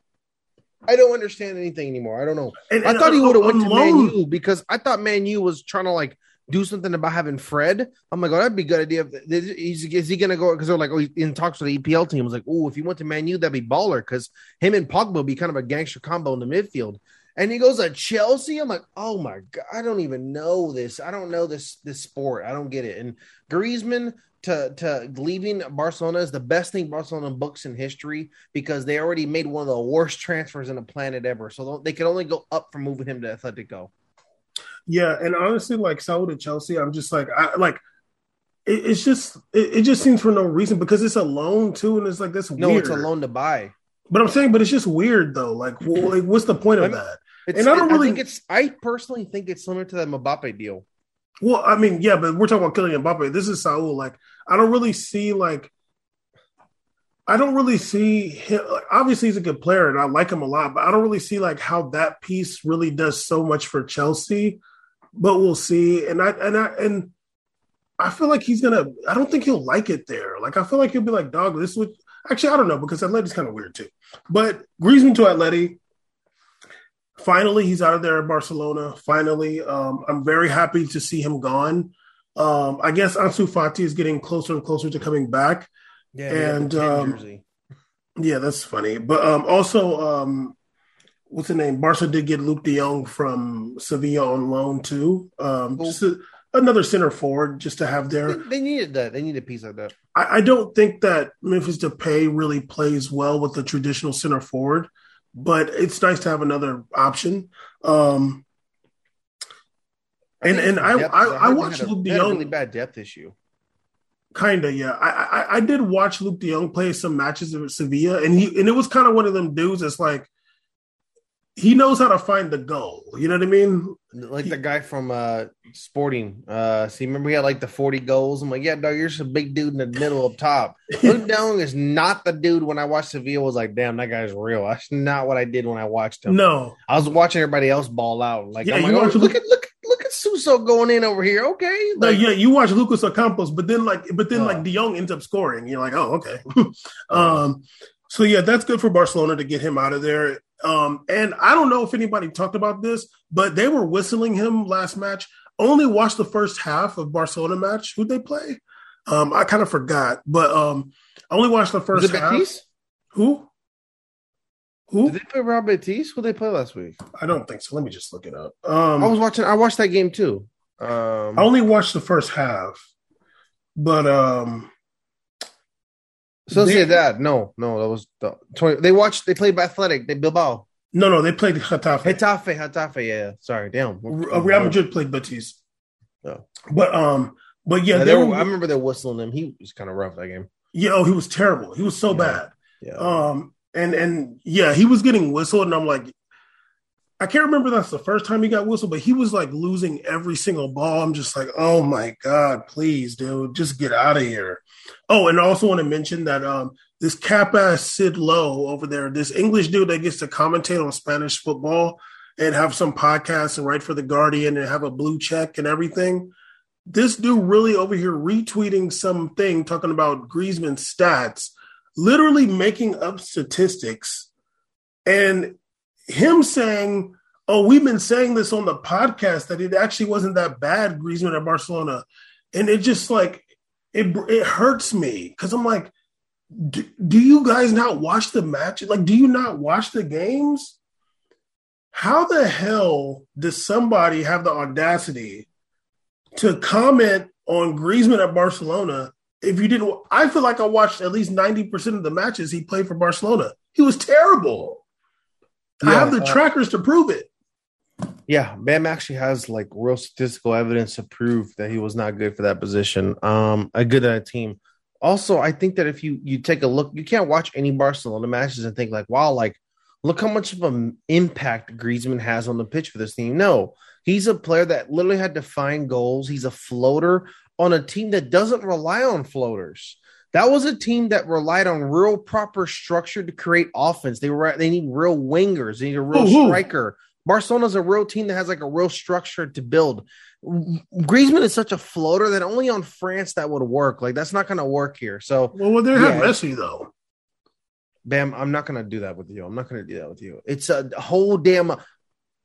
I don't understand anything anymore. I don't know. And- I thought he would have went to Man loan- U because I thought Man U was trying to like do something about having Fred. I'm like, oh, that'd be a good idea. Is, is he gonna go? Because they're like, oh, he's in talks with the EPL team. I was like, oh, if he went to Man U, that'd be baller because him and Pogba would be kind of a gangster combo in the midfield. And he goes to Chelsea. I'm like, oh my god, I don't even know this. I don't know this this sport. I don't get it. And Griezmann to to leaving Barcelona is the best thing Barcelona books in history because they already made one of the worst transfers in the planet ever. So they can only go up from moving him to Atletico. Yeah, and honestly, like Saul to Chelsea, I'm just like, I like. It, it's just, it, it just seems for no reason because it's a loan too, and it's like that's No, weird. it's a loan to buy. But I'm saying, but it's just weird though. Like, well, like what's the point of I mean- that? It's, And I don't I really- think it's. I personally think it's similar to that Mbappe deal. Well, I mean, yeah, but we're talking about killing Mbappe. This is Saul. Like, I don't really see like, I don't really see him. Like, obviously, he's a good player, and I like him a lot. But I don't really see like how that piece really does so much for Chelsea. But we'll see. And I and I and I feel like he's gonna. I don't think he'll like it there. Like, I feel like he'll be like, "Dog, this would." Actually, I don't know because Atletic's kind of weird too. But Griezmann to Atleti. Finally, he's out of there in Barcelona. Finally, um, I'm very happy to see him gone. Um, I guess Ansu Fati is getting closer and closer to coming back. Yeah, And, um, jersey. Yeah, that's funny. But um, also, um, what's the name? Barca did get Luuk de Jong from Sevilla on loan too. Um, just a, another center forward just to have They, there. they needed that. They need a piece like that. I, I don't think that Memphis Depay really plays well with the traditional center forward, but it's nice to have another option. Um, And- and I- depth- I- heard I watched a- Luke they de had a Jong. really bad depth issue. Kinda, yeah. I, I I did watch Luuk de Jong play some matches at Sevilla, and he and it was kind of one of them dudes that's like, he knows how to find the goal. You know what I mean? Like the guy from uh Sporting. Uh see, remember he had like the 40 goals. I'm like, yeah, dog, you're just a big dude in the middle up top. Luke Dong is not the dude when I watched Sevilla was like, damn, that guy's real. That's not what I did when I watched him. No, I was watching everybody else ball out. Like, Yeah, I'm like, oh, watch look at look look at Suso going in over here. Okay. no, Like, yeah, you watch Lucas Ocampos, but then like, but then Oh. like De Jong ends up scoring. You're like, oh, okay. um, so yeah, that's good for Barcelona to get him out of there. Um, and I don't know if anybody talked about this, but they were whistling him last match. Only watched the first half of Barcelona match. Who'd they play? Um, I kind of forgot, but um, I only watched the first half. Betis? Who? Who? Did they play Rob Betis? Who did they play last week? I don't think so. Let me just look it up. Um, I was watching. I watched that game too. Um, I only watched the first half, but um, so they- say that. No, no, that was the 20. They watched. They played by Athletic. They Bilbao. no, no, they played Getafe. Hetafe, Hetafe. Yeah, sorry, damn. R- Real Madrid played Betis. Oh. But um, but yeah, Yeah, they they were, were, I remember they whistling him. He was kind of rough that game. yeah. Oh, he was terrible. He was so Yeah. bad. Yeah. Um, and and yeah, he was getting whistled, and I'm like, I can't remember that's the first time he got whistled, but he was like losing every single ball. I'm just like, oh my god, please, dude, just get out of here. Oh, and I also want to mention that um, this ass Sid Lowe over there, this English dude that gets to commentate on Spanish football and have some podcasts and write for the Guardian and have a blue check and everything. This dude really over here retweeting something talking about Griezmann's stats, literally making up statistics, and him saying, "Oh, we've been saying this on the podcast that it actually wasn't that bad, Griezmann at Barcelona," and it just like it it hurts me because I'm like, do, do you guys not watch the match? Like, do you not watch the games? How the hell does somebody have the audacity to comment on Griezmann at Barcelona if you didn't? I feel like I watched at least 90% of the matches he played for Barcelona. He was terrible. I have the uh, trackers to prove it. Yeah, Bam actually has like real statistical evidence to prove that he was not good for that position. Um, a good at a team. Also, I think that if you you take a look, you can't watch any Barcelona matches and think like, wow, like look how much of an impact Griezmann has on the pitch for this team. No, he's a player that literally had to find goals. He's a floater on a team that doesn't rely on floaters. That was a team that relied on real proper structure to create offense. They were they need real wingers. They need a real who? striker. Barcelona's a real team that has like a real structure to build. Griezmann is such a floater that only on France that would work. Like that's not going to work here. So, Well, they have yeah. Messi though. Bam, I'm not going to do that with you. I'm not going to do that with you. It's a whole damn.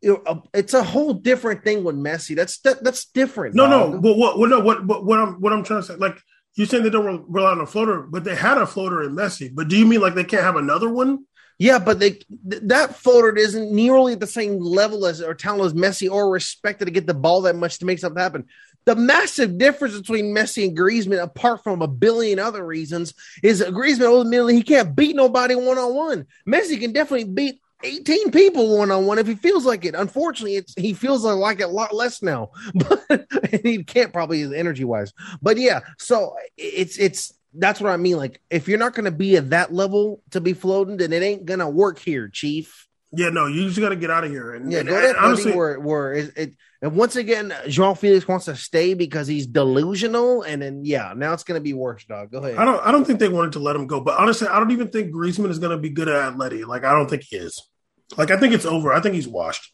You it's a whole different thing with Messi. That's that, that's different. No, dog. no, but what, what, no, what, what, what I'm, what I'm trying to say, like you're saying they don't rely on a floater, but they had a floater in Messi. But do you mean like they can't have another one? Yeah, but they th- that floater isn't nearly at the same level as or talent as Messi or respected to get the ball that much to make something happen. The massive difference between Messi and Griezmann, apart from a billion other reasons, is Griezmann ultimately he can't beat nobody one on one. Messi can definitely beat 18 people one on one if he feels like it. Unfortunately, he feels like it a lot less now, but he can't probably energy wise. But yeah, so it's it's that's what I mean. Like, if you're not going to be at that level to be floating, then it ain't going to work here, Chief. Yeah, no, you just got to get out of here. And, Yeah, and- go ahead. honestly, where where is it? And once again, Jean Felix wants to stay because he's delusional, and then yeah, now it's going to be worse, dog. Go ahead. I don't, I don't think they wanted to let him go. But honestly, I don't even think Griezmann is going to be good at Atleti. Like, I don't think he is. Like, I think it's over. I think he's washed.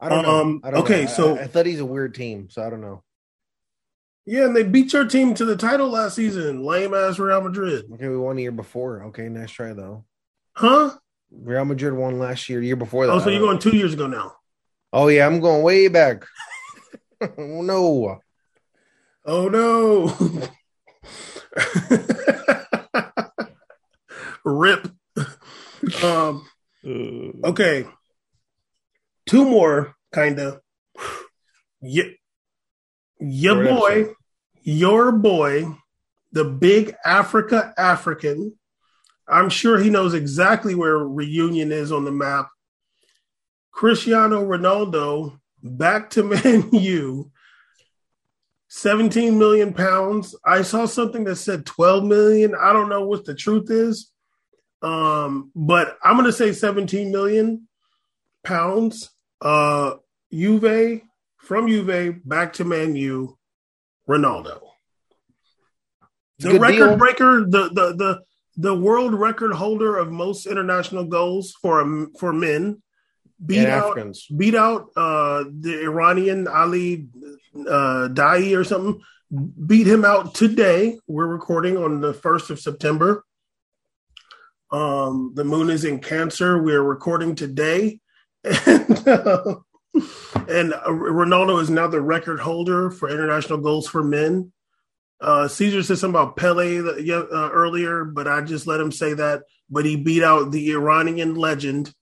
I don't know. um, I don't okay, know. So- I, I thought he's a weird team, so I don't know. Yeah, and they beat your team to the title last season. Lame ass Real Madrid, Okay, we won a year before. Okay, nice try though. huh? Real Madrid won last year, the year before that. Oh, so you're going two years ago now. Oh yeah, I'm going way back. oh, no. Oh no. Rip. Um, okay. Two more, kinda. Yeah, your Short boy, episode. your boy, the big Africa African. I'm sure he knows exactly where reunion is on the map. Cristiano Ronaldo back to Man U. 17 million pounds. I saw something that said 12 million. I don't know what the truth is. Um, but I'm gonna say 17 million. pounds. Uh, Juve from Juve back to Man U, Ronaldo. The Good record deal. breaker, the the the the world record holder of most international goals for um, for men, beat And out Africans. beat out uh, the Iranian Ali uh, Daei or something. Beat him out today. We're recording on the first of September. Um, the moon is in Cancer. We're recording today, and, uh, and uh, Ronaldo is now the record holder for international goals for men. Uh, Caesar said something about Pele uh, earlier, but I just let him say that. But he beat out the Iranian legend.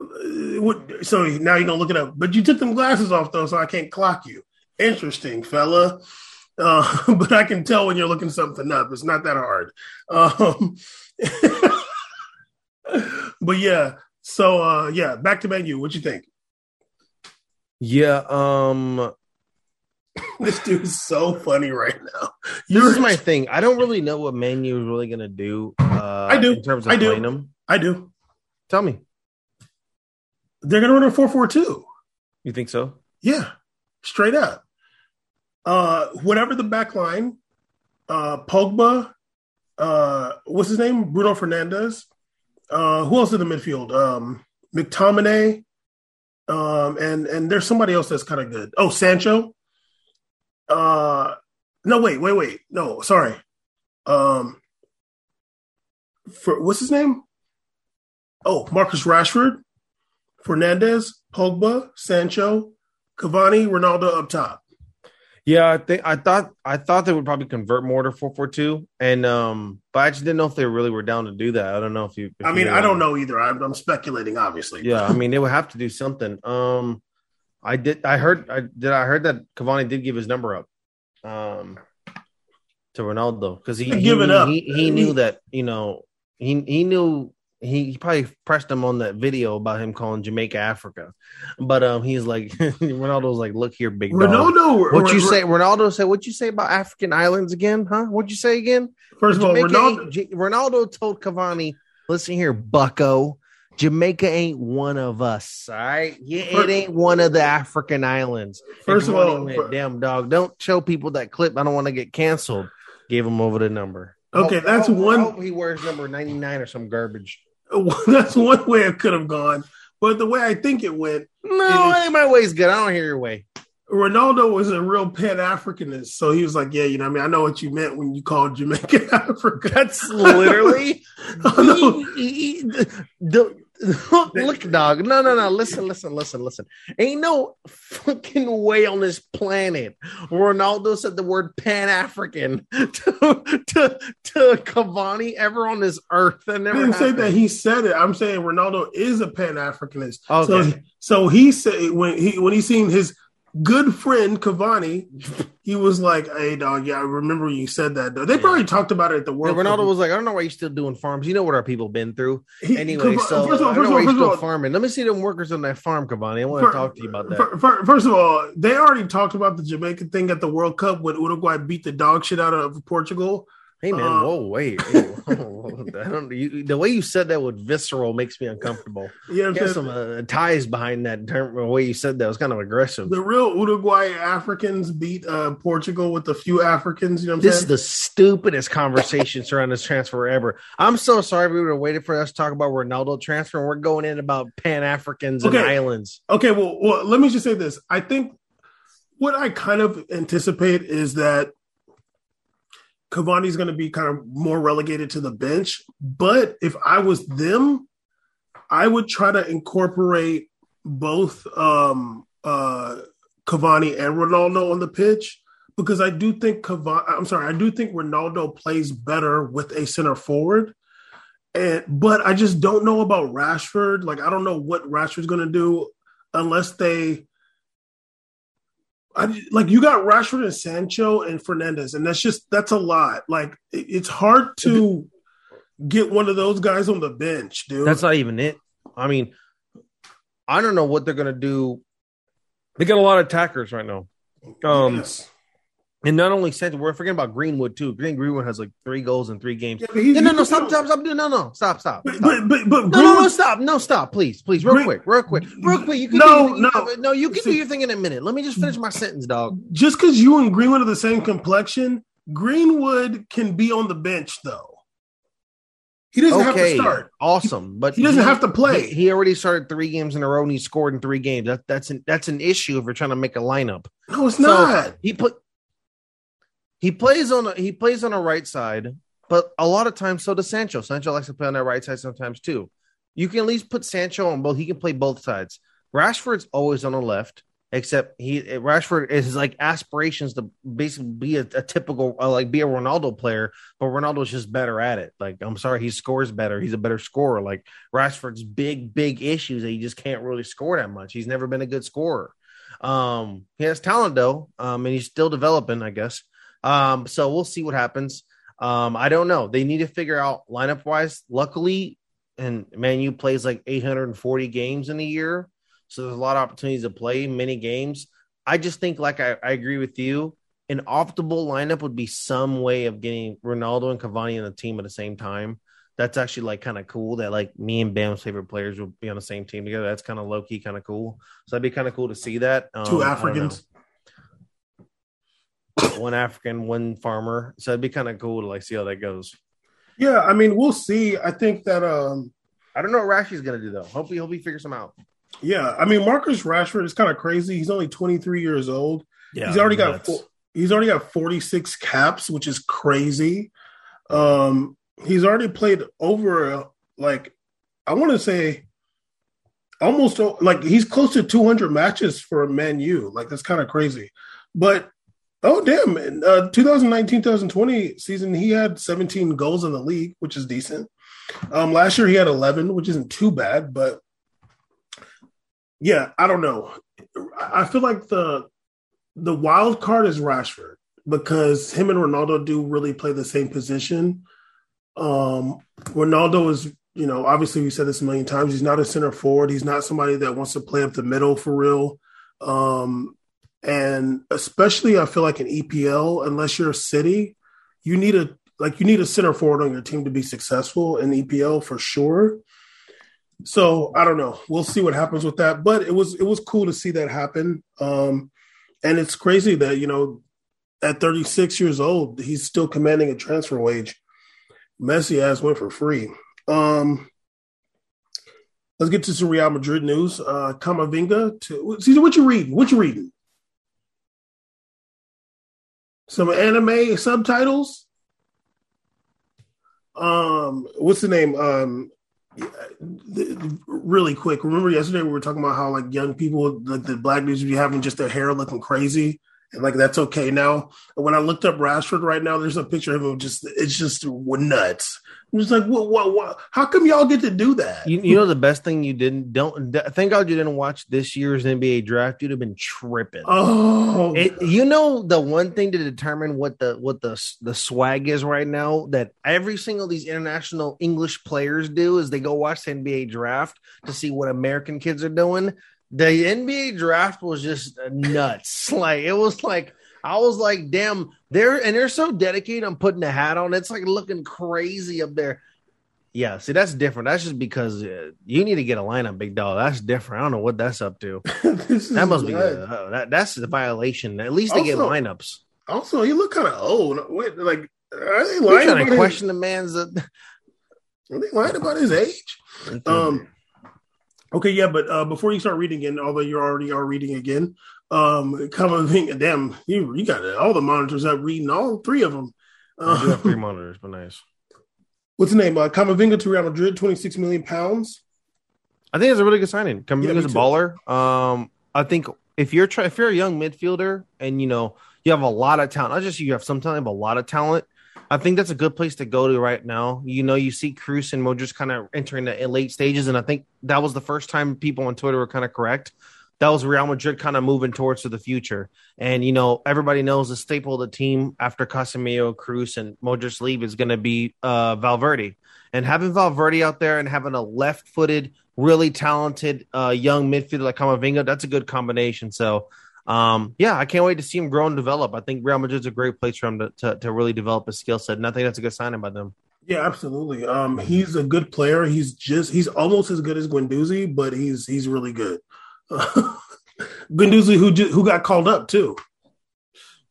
Uh, what- So now you're gonna look it up. But you took them glasses off though, so I can't clock you. Interesting, fella. Uh, but I can tell when you're looking something up. It's not that hard. Um, but yeah. So uh, yeah, back to Man U. What you think? Yeah. Um. This dude's so funny right now. This You're is my thing. I don't really know what Man U is really gonna do. Uh, I do. in terms of I do. playing them. I do. Tell me. They're gonna run a four four two. You think so? Yeah, straight up. Uh, whatever the back line, uh, Pogba, uh, what's his name? Bruno Fernandes. Uh, who else in the midfield? Um, McTominay. Um, and and there's somebody else that's kind of good. Oh, Sancho. Uh, no, wait, wait, wait. No, sorry. Um, for what's his name? Oh, Marcus Rashford, Fernandes, Pogba, Sancho, Cavani, Ronaldo up top. Yeah, I think I thought I thought they would probably convert more to four four two, and um, but I just didn't know if they really were down to do that. I don't know if you. if I mean, you, I don't um, know either. I'm, I'm speculating, obviously. Yeah, I mean, they would have to do something. Um, I did. I heard. I did. I heard that Cavani did give his number up, um, to Ronaldo because he he, Give it knew, up. he he knew that you know he he knew he, he probably pressed him on that video about him calling Jamaica Africa, but um, he's like Ronaldo's like, look here, big dog. Ronaldo. What you say? Ronaldo said, "What you say about African islands again? Huh? What'd you say again?" First of all, Ronaldo. Ronaldo told Cavani, "Listen here, Bucko. Jamaica ain't one of us. All right, yeah, it ain't one of the African islands." First of all, went, fir- damn dog, don't show people that clip. I don't want to get canceled. Gave him over the number. Okay, Hope- that's hope- one- hope he wears number ninety nine or some garbage. That's one way it could have gone. But the way I think it went, No, It my way's good. I don't hear your way. Ronaldo was a real Pan Africanist. So he was like, Yeah, you know, I mean, I know what you meant when you called Jamaica Africa. That's literally. I know. He- he- the- look, dog. No, no, no. Listen, listen, listen, listen. Ain't no fucking way on this planet. Ronaldo said the word Pan African to, to to Cavani ever on this earth. That I didn't say that he said it. I'm saying Ronaldo is a Pan Africanist. Okay. So, so he said when he when he seen his good friend Cavani, he was like, "Hey, dog, yeah, I remember you said that." Though they probably talked about it at the Yeah, World. Ronaldo Cup. was like, I don't know why you're still doing farms. You know what our people been through. He- Anyway, Cav- so first of all, I first don't know all, why first you're still all, farming. Let me see them workers on that farm, Cavani. I want to talk to you about that. fir- fir- First of all, they already talked about the Jamaican thing at the World Cup when Uruguay beat the dog shit out of Portugal. Hey man, Uh, whoa, wait. Ew. I don't, you, the way you said that with visceral makes me uncomfortable. Yeah, Get some uh, ties behind that term. The way you said that was kind of aggressive. The real Uruguay Africans beat uh, Portugal with a few Africans. You know what I'm This is the stupidest conversation surrounding this transfer ever. I'm so sorry we would have waited for us to talk about Ronaldo transfer, and we're going in about Pan Africans and Okay. islands. Okay, well, well, let me just say this. I think what I kind of anticipate is that Cavani's going to be kind of more relegated to the bench. But if I was them, I would try to incorporate both um, uh, Cavani and Ronaldo on the pitch because I do think Cavani. I'm sorry, I do think Ronaldo plays better with a center forward. And but I just don't know about Rashford. Like I don't know what Rashford's going to do unless they. I, like you got Rashford and Sancho and Fernandes, and that's just that's a lot. Like it, it's hard to get one of those guys on the bench, dude. That's not even it. I mean, I don't know what they're gonna do. They got a lot of attackers right now. Um, Yes. And not only Sancho, we're forgetting about Greenwood too. Green Greenwood has like three goals in three games. Yeah, he's- no, no, stop, stop, stop. No, no, stop, stop. But stop. but but, but No, no, no, stop, no, stop, please, please, real Green- quick, real quick, real quick. You can No, do, no. no, you can See- do your thing in a minute. Let me just finish my sentence, dog. just because you and Greenwood are the same complexion, Greenwood can be on the bench though. He doesn't have to start. awesome, but He doesn't have to play. He, he already started three games in a row and he scored in three games. That, that's an that's an issue if you're trying to make a lineup. No, it's So, not. he put he plays on a, he plays on a right side, but a lot of times so does Sancho. Sancho likes to play on that right side sometimes too. You can at least put Sancho on both. He can play both sides. Rashford's always on the left, except he Rashford is like aspirations to basically be a, a typical uh, like be a Ronaldo player, but Ronaldo's just better at it. Like I'm sorry, he scores better. He's a better scorer. Like Rashford's big big issues that he just can't really score that much. He's never been a good scorer. Um, he has talent though, um, and he's still developing, I guess. Um, so we'll see what happens. Um, I don't know. They need to figure out lineup wise. Luckily, and Man U plays like 840 games in a year, so there's a lot of opportunities to play many games. I just think, like I, I agree with you, an optimal lineup would be some way of getting Ronaldo and Cavani in the team at the same time. That's actually like kind of cool that like me and Bam's favorite players will be on the same team together. That's kind of low key, kind of cool. So that'd be kind of cool to see that. Um, Two Africans. Know. one African, one farmer. So it'd be kind of cool to like see how that goes. Yeah, I mean, we'll see. I think that um I don't know what Rashi's gonna do though. Hopefully, hope he figures some out. yeah, I mean Marcus Rashford is kind of crazy. He's only 23 years old. Yeah, he's already got four, he's already got 46 caps, which is crazy. Um he's already played over uh, like I want to say almost like he's close to 200 matches for Man U. Like that's kind of crazy. But oh damn, uh 2019-2020 season he had 17 goals in the league, which is decent. Um last year he had 11, which isn't too bad, but yeah, I don't know. I feel like the the wild card is Rashford because him and Ronaldo do really play the same position. Um, Ronaldo is, you know, obviously we said this a million times. He's not a center forward. He's not somebody that wants to play up the middle for real. Um, and especially I feel like in EPL, unless you're a city, you need a like you need a center forward on your team to be successful in EPL for sure. So I don't know. We'll see what happens with that. But it was it was cool to see that happen. Um, and it's crazy that you know at 36 years old he's still commanding a transfer wage. Messi has went for free. Um, let's get to some Real Madrid news. Uh, Camavinga to Caesar, what you reading? What you reading? Some anime subtitles. Um, what's the name? Um, really quick. Remember yesterday we were talking about how like young people, like the black dudes, be having just their hair looking crazy, and like that's okay now. And when I looked up Rashford right now, there's a picture of him just it's just nuts. I'm just like, what, what, what? How come y'all get to do that? You, you know the best thing you didn't don't thank God you didn't watch this year's NBA draft. You'd have been tripping. oh, It, you know the one thing to determine what the what the the swag is right now that every single of these international English players do is they go watch the NBA draft to see what American kids are doing. The NBA draft was just nuts. Like it was like I was like, damn, they're and they're so dedicated on putting a hat on. It's like looking crazy up there. Yeah, see, that's different. That's just because uh, you need to get a lineup, big dog. That's different. I don't know what that's up to. That must be uh, that, that's the violation. At least they get Also- lineups. Also, he look kind of old. Wait, like are they lying trying about to question his, the man's. Uh, Are they lying about his age? Um, okay, yeah, but uh, before you start reading again, although you already are reading again, um, Camavinga, damn, you you got all the monitors up reading all three of them. I do have three Uh, monitors, but nice. what's the name? Uh, Camavinga to Real Madrid, twenty six million pounds. I think it's a really good signing. Yeah, me Camavinga's a baller. Um, I think if you're try- if you're a young midfielder and you know you have a lot of talent, not just you have some talent, but a lot of talent. I think that's a good place to go to right now. You know, you see Kroos and Modric kind of entering the late stages, and I think that was the first time people on Twitter were kind of correct. That was Real Madrid kind of moving towards to the future, and you know everybody knows the staple of the team after Casemiro, Kroos, and Modric leave is going to be uh, Valverde, and having Valverde out there and having a left-footed, really talented uh, young midfielder like Camavinga, that's a good combination. So um, yeah, I can't wait to see him grow and develop. I think Real Madrid's a great place for him to to, to really develop his skill set, and I think that's a good signing by them. Yeah, absolutely. Um, he's a good player. He's just he's almost as good as Guendouzi, but he's he's really good. Uh, Guendouzi, who who got called up too.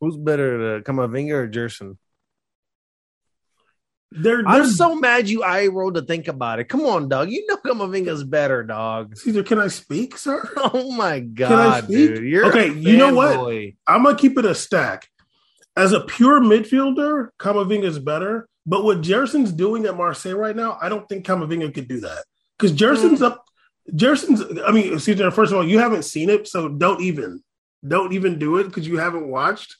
Who's better, Camavinga or Gerson? They're, they're, I'm so mad you I rolled to think about it. Come on, dog. You know Camavinga's better, dog. Caesar, can I speak, sir? Oh my god, dude. You're okay. You know what? Boy. I'm gonna keep it a stack. As a pure midfielder, Camavinga's better. But what Gerson's doing at Marseille right now, I don't think Camavinga could do that. Because Gerson's mm. up Gerson's I mean, excuse me. first of all, you haven't seen it, so don't even don't even do it because you haven't watched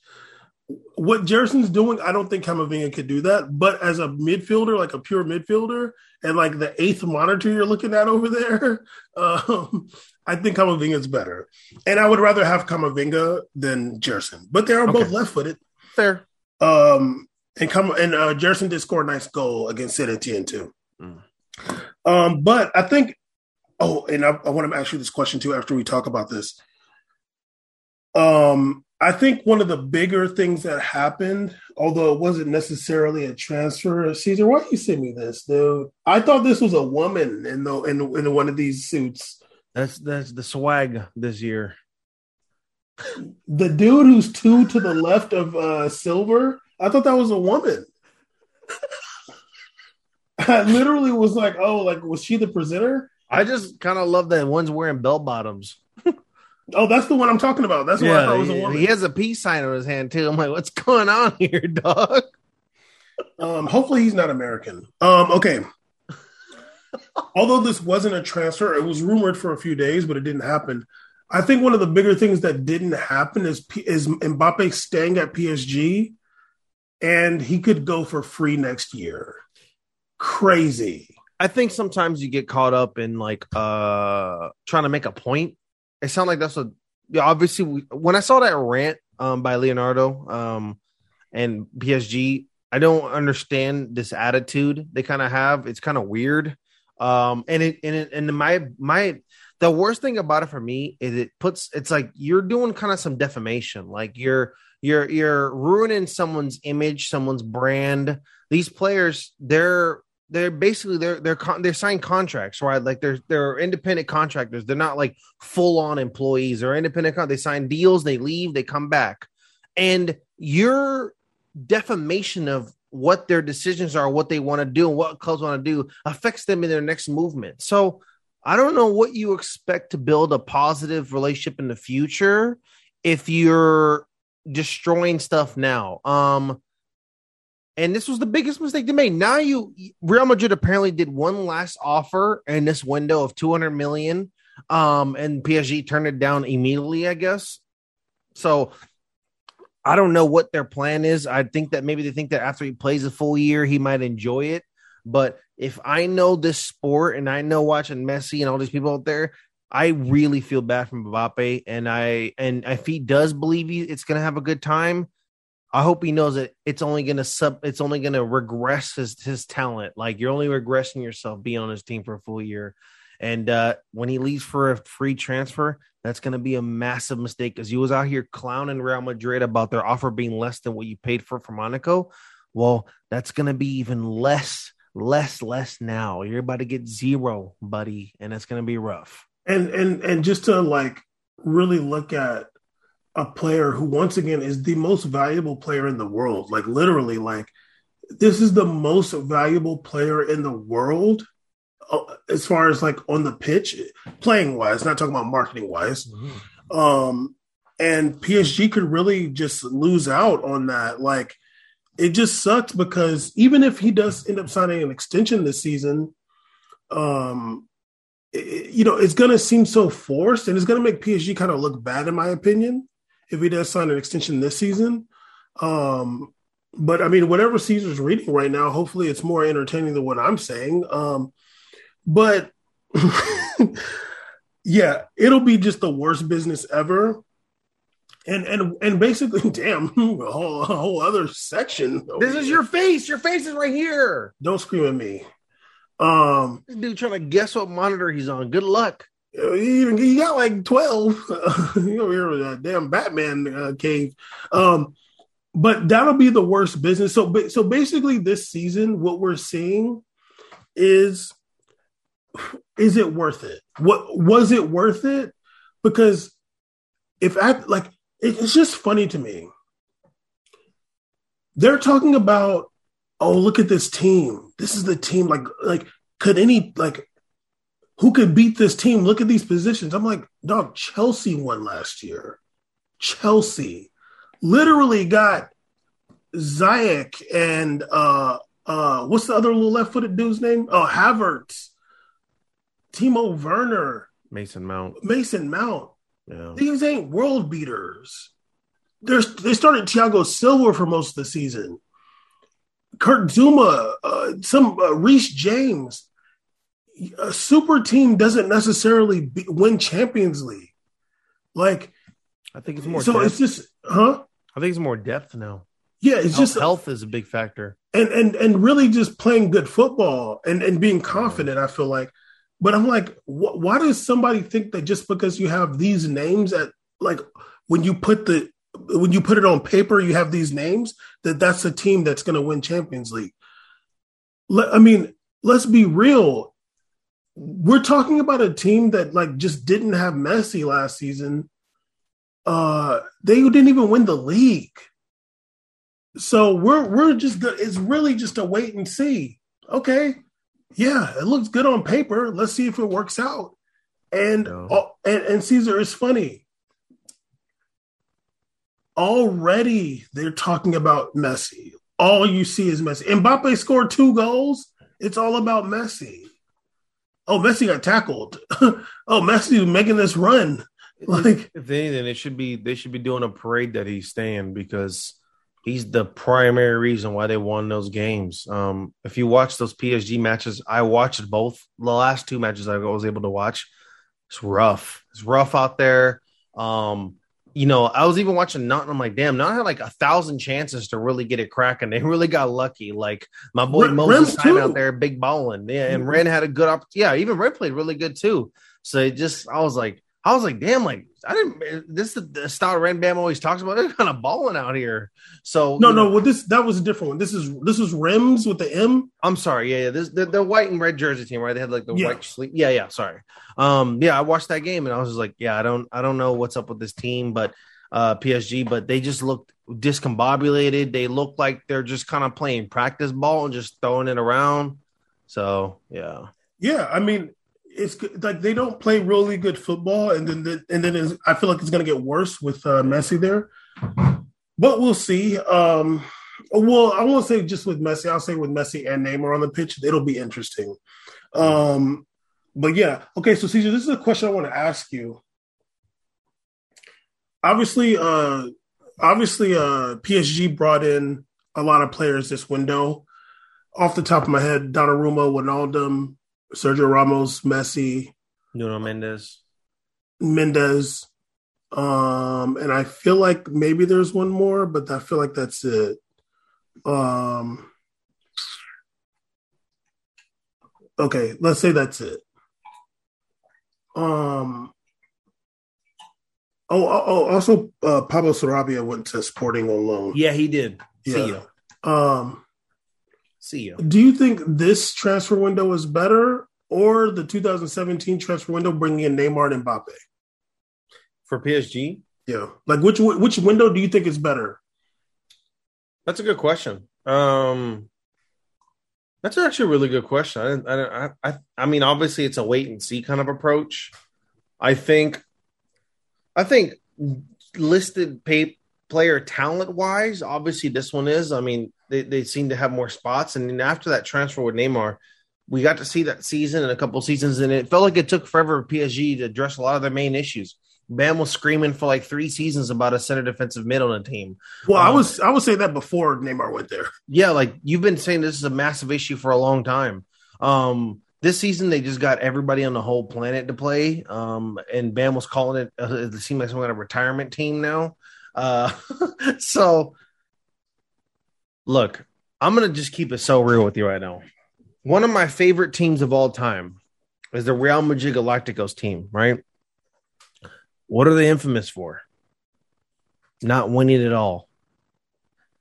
what Gerson's doing, I don't think Camavinga could do that. But as a midfielder, like a pure midfielder, and like the eighth monitor you're looking at over there, um, I think Camavinga's better. And I would rather have Camavinga than Gerson. But they are okay. both left footed. Fair. Um, and come and uh, Gerson did score a nice goal against Saint Etienne too. Mm. Um, but I think. Oh, and I, I want to ask you this question too after we talk about this. Um, I think one of the bigger things that happened, although it wasn't necessarily a transfer, Caesar, why you send me this, dude? I thought this was a woman in the in, in one of these suits. That's that's the swag this year. The dude who's two to the left of uh Silver, I thought that was a woman. I literally was like, oh, like was she the presenter? I just kind of love that one's wearing bell bottoms. Oh, that's the one I'm talking about. That's yeah, I thought was a woman. He has a peace sign on his hand too. I'm like, what's going on here, dog? Um, hopefully he's not American. Um, okay. Although this wasn't a transfer, it was rumored for a few days, but it didn't happen. I think one of the bigger things that didn't happen is is Mbappe staying at PSG, and he could go for free next year. Crazy. I think sometimes you get caught up in like uh trying to make a point it sounds like that's what yeah, obviously we, when I saw that rant um by Leonardo um and PSG, I don't understand this attitude they kind of have. It's kind of weird. Um and it and it, and my my the worst thing about it for me is it puts it's like you're doing kind of some defamation. Like you're you're you're ruining someone's image, someone's brand. These players, they're they're basically they're they're con- they're signed contracts, right? Like they're they're independent contractors. They're not like full on employees or independent. Con- they sign deals, they leave, they come back, and your defamation of what their decisions are, what they want to do, and what clubs want to do affects them in their next movement. So I don't know what you expect to build a positive relationship in the future if you're destroying stuff now. Um and this was the biggest mistake they made. Now you Real Madrid apparently did one last offer in this window of 200 million um and PSG turned it down immediately, I guess. So I don't know what their plan is. I think that maybe they think that after he plays a full year, he might enjoy it. But if I know this sport and I know watching Messi and all these people out there, I really feel bad for Mbappe. And I and if he does believe he, it's going to have a good time, I hope he knows that it's only gonna sub it's only gonna regress his his talent. Like you're only regressing yourself being on his team for a full year. And uh when he leaves for a free transfer, that's gonna be a massive mistake because you was out here clowning Real Madrid about their offer being less than what you paid for for Monaco. Well, that's gonna be even less, less, less now. You're about to get zero, buddy, and it's gonna be rough. And and and just to like really look at a player who once again is the most valuable player in the world. Like literally, like this is the most valuable player in the world uh, as far as like on the pitch, playing wise, not talking about marketing wise. Mm-hmm. Um, and PSG could really just lose out on that. Like it just sucks because even if he does end up signing an extension this season, um, it, you know, it's going to seem so forced and it's going to make PSG kind of look bad, in my opinion if he does sign an extension this season. Um, but I mean, whatever Caesar's reading right now, hopefully it's more entertaining than what I'm saying. Um, but yeah, it'll be just the worst business ever. And and and basically, damn, a whole, a whole other section. This is your face. Your face is right here. Don't scream at me. Um, this dude trying to guess what monitor he's on. Good luck. You, you got like 12. you here with a damn Batman uh, cave. Um, but that'll be the worst business. So, so basically, this season, what we're seeing is is it worth it? What was it worth it? Because if I like, it's just funny to me. They're talking about, oh, look at this team. This is the team. Like, like, could any like, who could beat this team? Look at these positions. I'm like, dog. Chelsea won last year. Chelsea literally got Ziyech and uh uh what's the other little left-footed dude's name? Oh, Havertz, Timo Werner, Mason Mount, Mason Mount. Yeah, These ain't world beaters. There's they started Thiago Silva for most of the season. Kurt Zouma, uh, some uh, Reece James. A super team doesn't necessarily be, win Champions League. Like, I think it's more. so depth. it's just, huh? I think it's more depth now. Yeah, it's Health, just health is a big factor. and and and really just playing good football and and being confident. I feel like, but I'm like, wh- why does somebody think that just because you have these names at like when you put the when you put it on paper, you have these names that that's a team that's going to win Champions League. Let, I mean, let's be real. We're talking about a team that like just didn't have Messi last season. Uh, they didn't even win the league. So we're we're just it's really just a wait and see. Okay, yeah, it looks good on paper. Let's see if it works out. And No. oh, and, and Caesar is funny. Already they're talking about Messi. All you see is Messi. Mbappe scored two goals. It's all about Messi. Oh, Messi got tackled. oh, Messi making this run. Like If anything, it should be they should be doing a parade that he's staying because he's the primary reason why they won those games. Um, if you watch those PSG matches, I watched both the last two matches I was able to watch. It's rough. It's rough out there. Um, you know, I was even watching Nottingham. I'm like, damn, Not had like a thousand chances to really get it cracking. They really got lucky. Like my boy Ren- Moses time out there, big balling. Yeah, and Mhm. Ren had a good op- Yeah, even Ren played really good too. So it just, I was like, I was like, damn, like I didn't. This is the style Ren Bam always talks about. They're kind of balling out here. So no, you know, no. Well, this that was a different one. This is this is Reims with the M. I'm sorry. Yeah, yeah. This the, the white and red jersey team, right? They had like the Yeah. white sleeve. Yeah, yeah. Sorry. Um, yeah, I watched that game and I was just like, yeah, I don't, I don't know what's up with this team, but uh, PSG, but they just looked discombobulated. They look like they're just kind of playing practice ball and just throwing it around. So yeah, Yeah, I mean, it's good- like they don't play really good football, and then the, and then I feel like it's going to get worse with uh, Messi there. But we'll see. Um, well, I won't say just with Messi. I'll say with Messi and Neymar on the pitch, it'll be interesting. Um, but yeah, okay. So, Caesar, this is a question I want to ask you. Obviously, uh, obviously, uh, PSG brought in a lot of players this window. Off the top of my head, Donnarumma, Wijnaldum, Sergio Ramos, Messi, Nuno Mendes. Mendes, Um, and I feel like maybe there's one more, but I feel like that's it. Um, okay, let's say that's it. Um, oh, oh, oh, also, uh, Pablo Sarabia went to Sporting on loan. Yeah, he did. See Yeah. Um, See you. do you think this transfer window is better or the 2017 transfer window bringing in Neymar and Mbappe? For PSG, Yeah, like which which window do you think is better? That's a good question. Um, that's actually a really good question. I, didn't- I, didn't- I, I, I mean, obviously, it's a wait and see kind of approach. I think, I think listed pay, player talent wise, obviously this one is. I mean, they, they seem to have more spots, and then after that transfer with Neymar, we got to see that season and a couple seasons, and it felt like it took forever for PSG to address a lot of their main issues. Bam was screaming for like three seasons about a center defensive mid on the team. Well, I Um, was I would say that before Neymar went there. Yeah, like you've been saying this is a massive issue for a long time. Um this season they just got everybody on the whole planet to play. Um and Bam was calling it uh, it seemed like some kind of retirement team now. Uh so look, I'm going to just keep it so real with you right now. One of my favorite teams of all time is the Real Madrid Galacticos team, right? What are they infamous for? Not winning at all.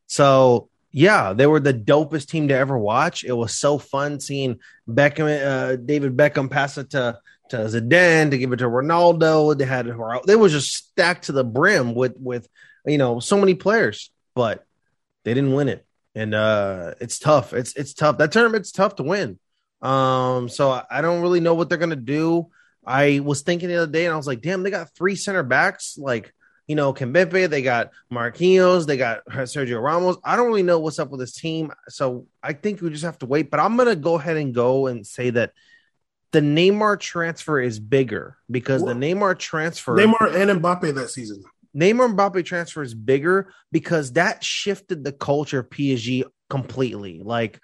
So yeah, they were the dopest team to ever watch. It was so fun seeing Beckham, uh, David Beckham pass it to to Zidane to give it to Ronaldo. They had they was just stacked to the brim with with you know so many players, but they didn't win it, and uh, it's tough. It's it's tough. That tournament's tough to win. Um, so I don't really know what they're gonna do. I was thinking the other day, and I was like, damn, they got three center backs. Like, you know, Kimpembe, they got Marquinhos, they got Sergio Ramos. I don't really know what's up with this team. So I think we just have to wait. But I'm gonna go ahead and go and say that the Neymar transfer is bigger because the Neymar transfer Neymar and Mbappe that season. Neymar Mbappe transfer is bigger because that shifted the culture of PSG completely. Like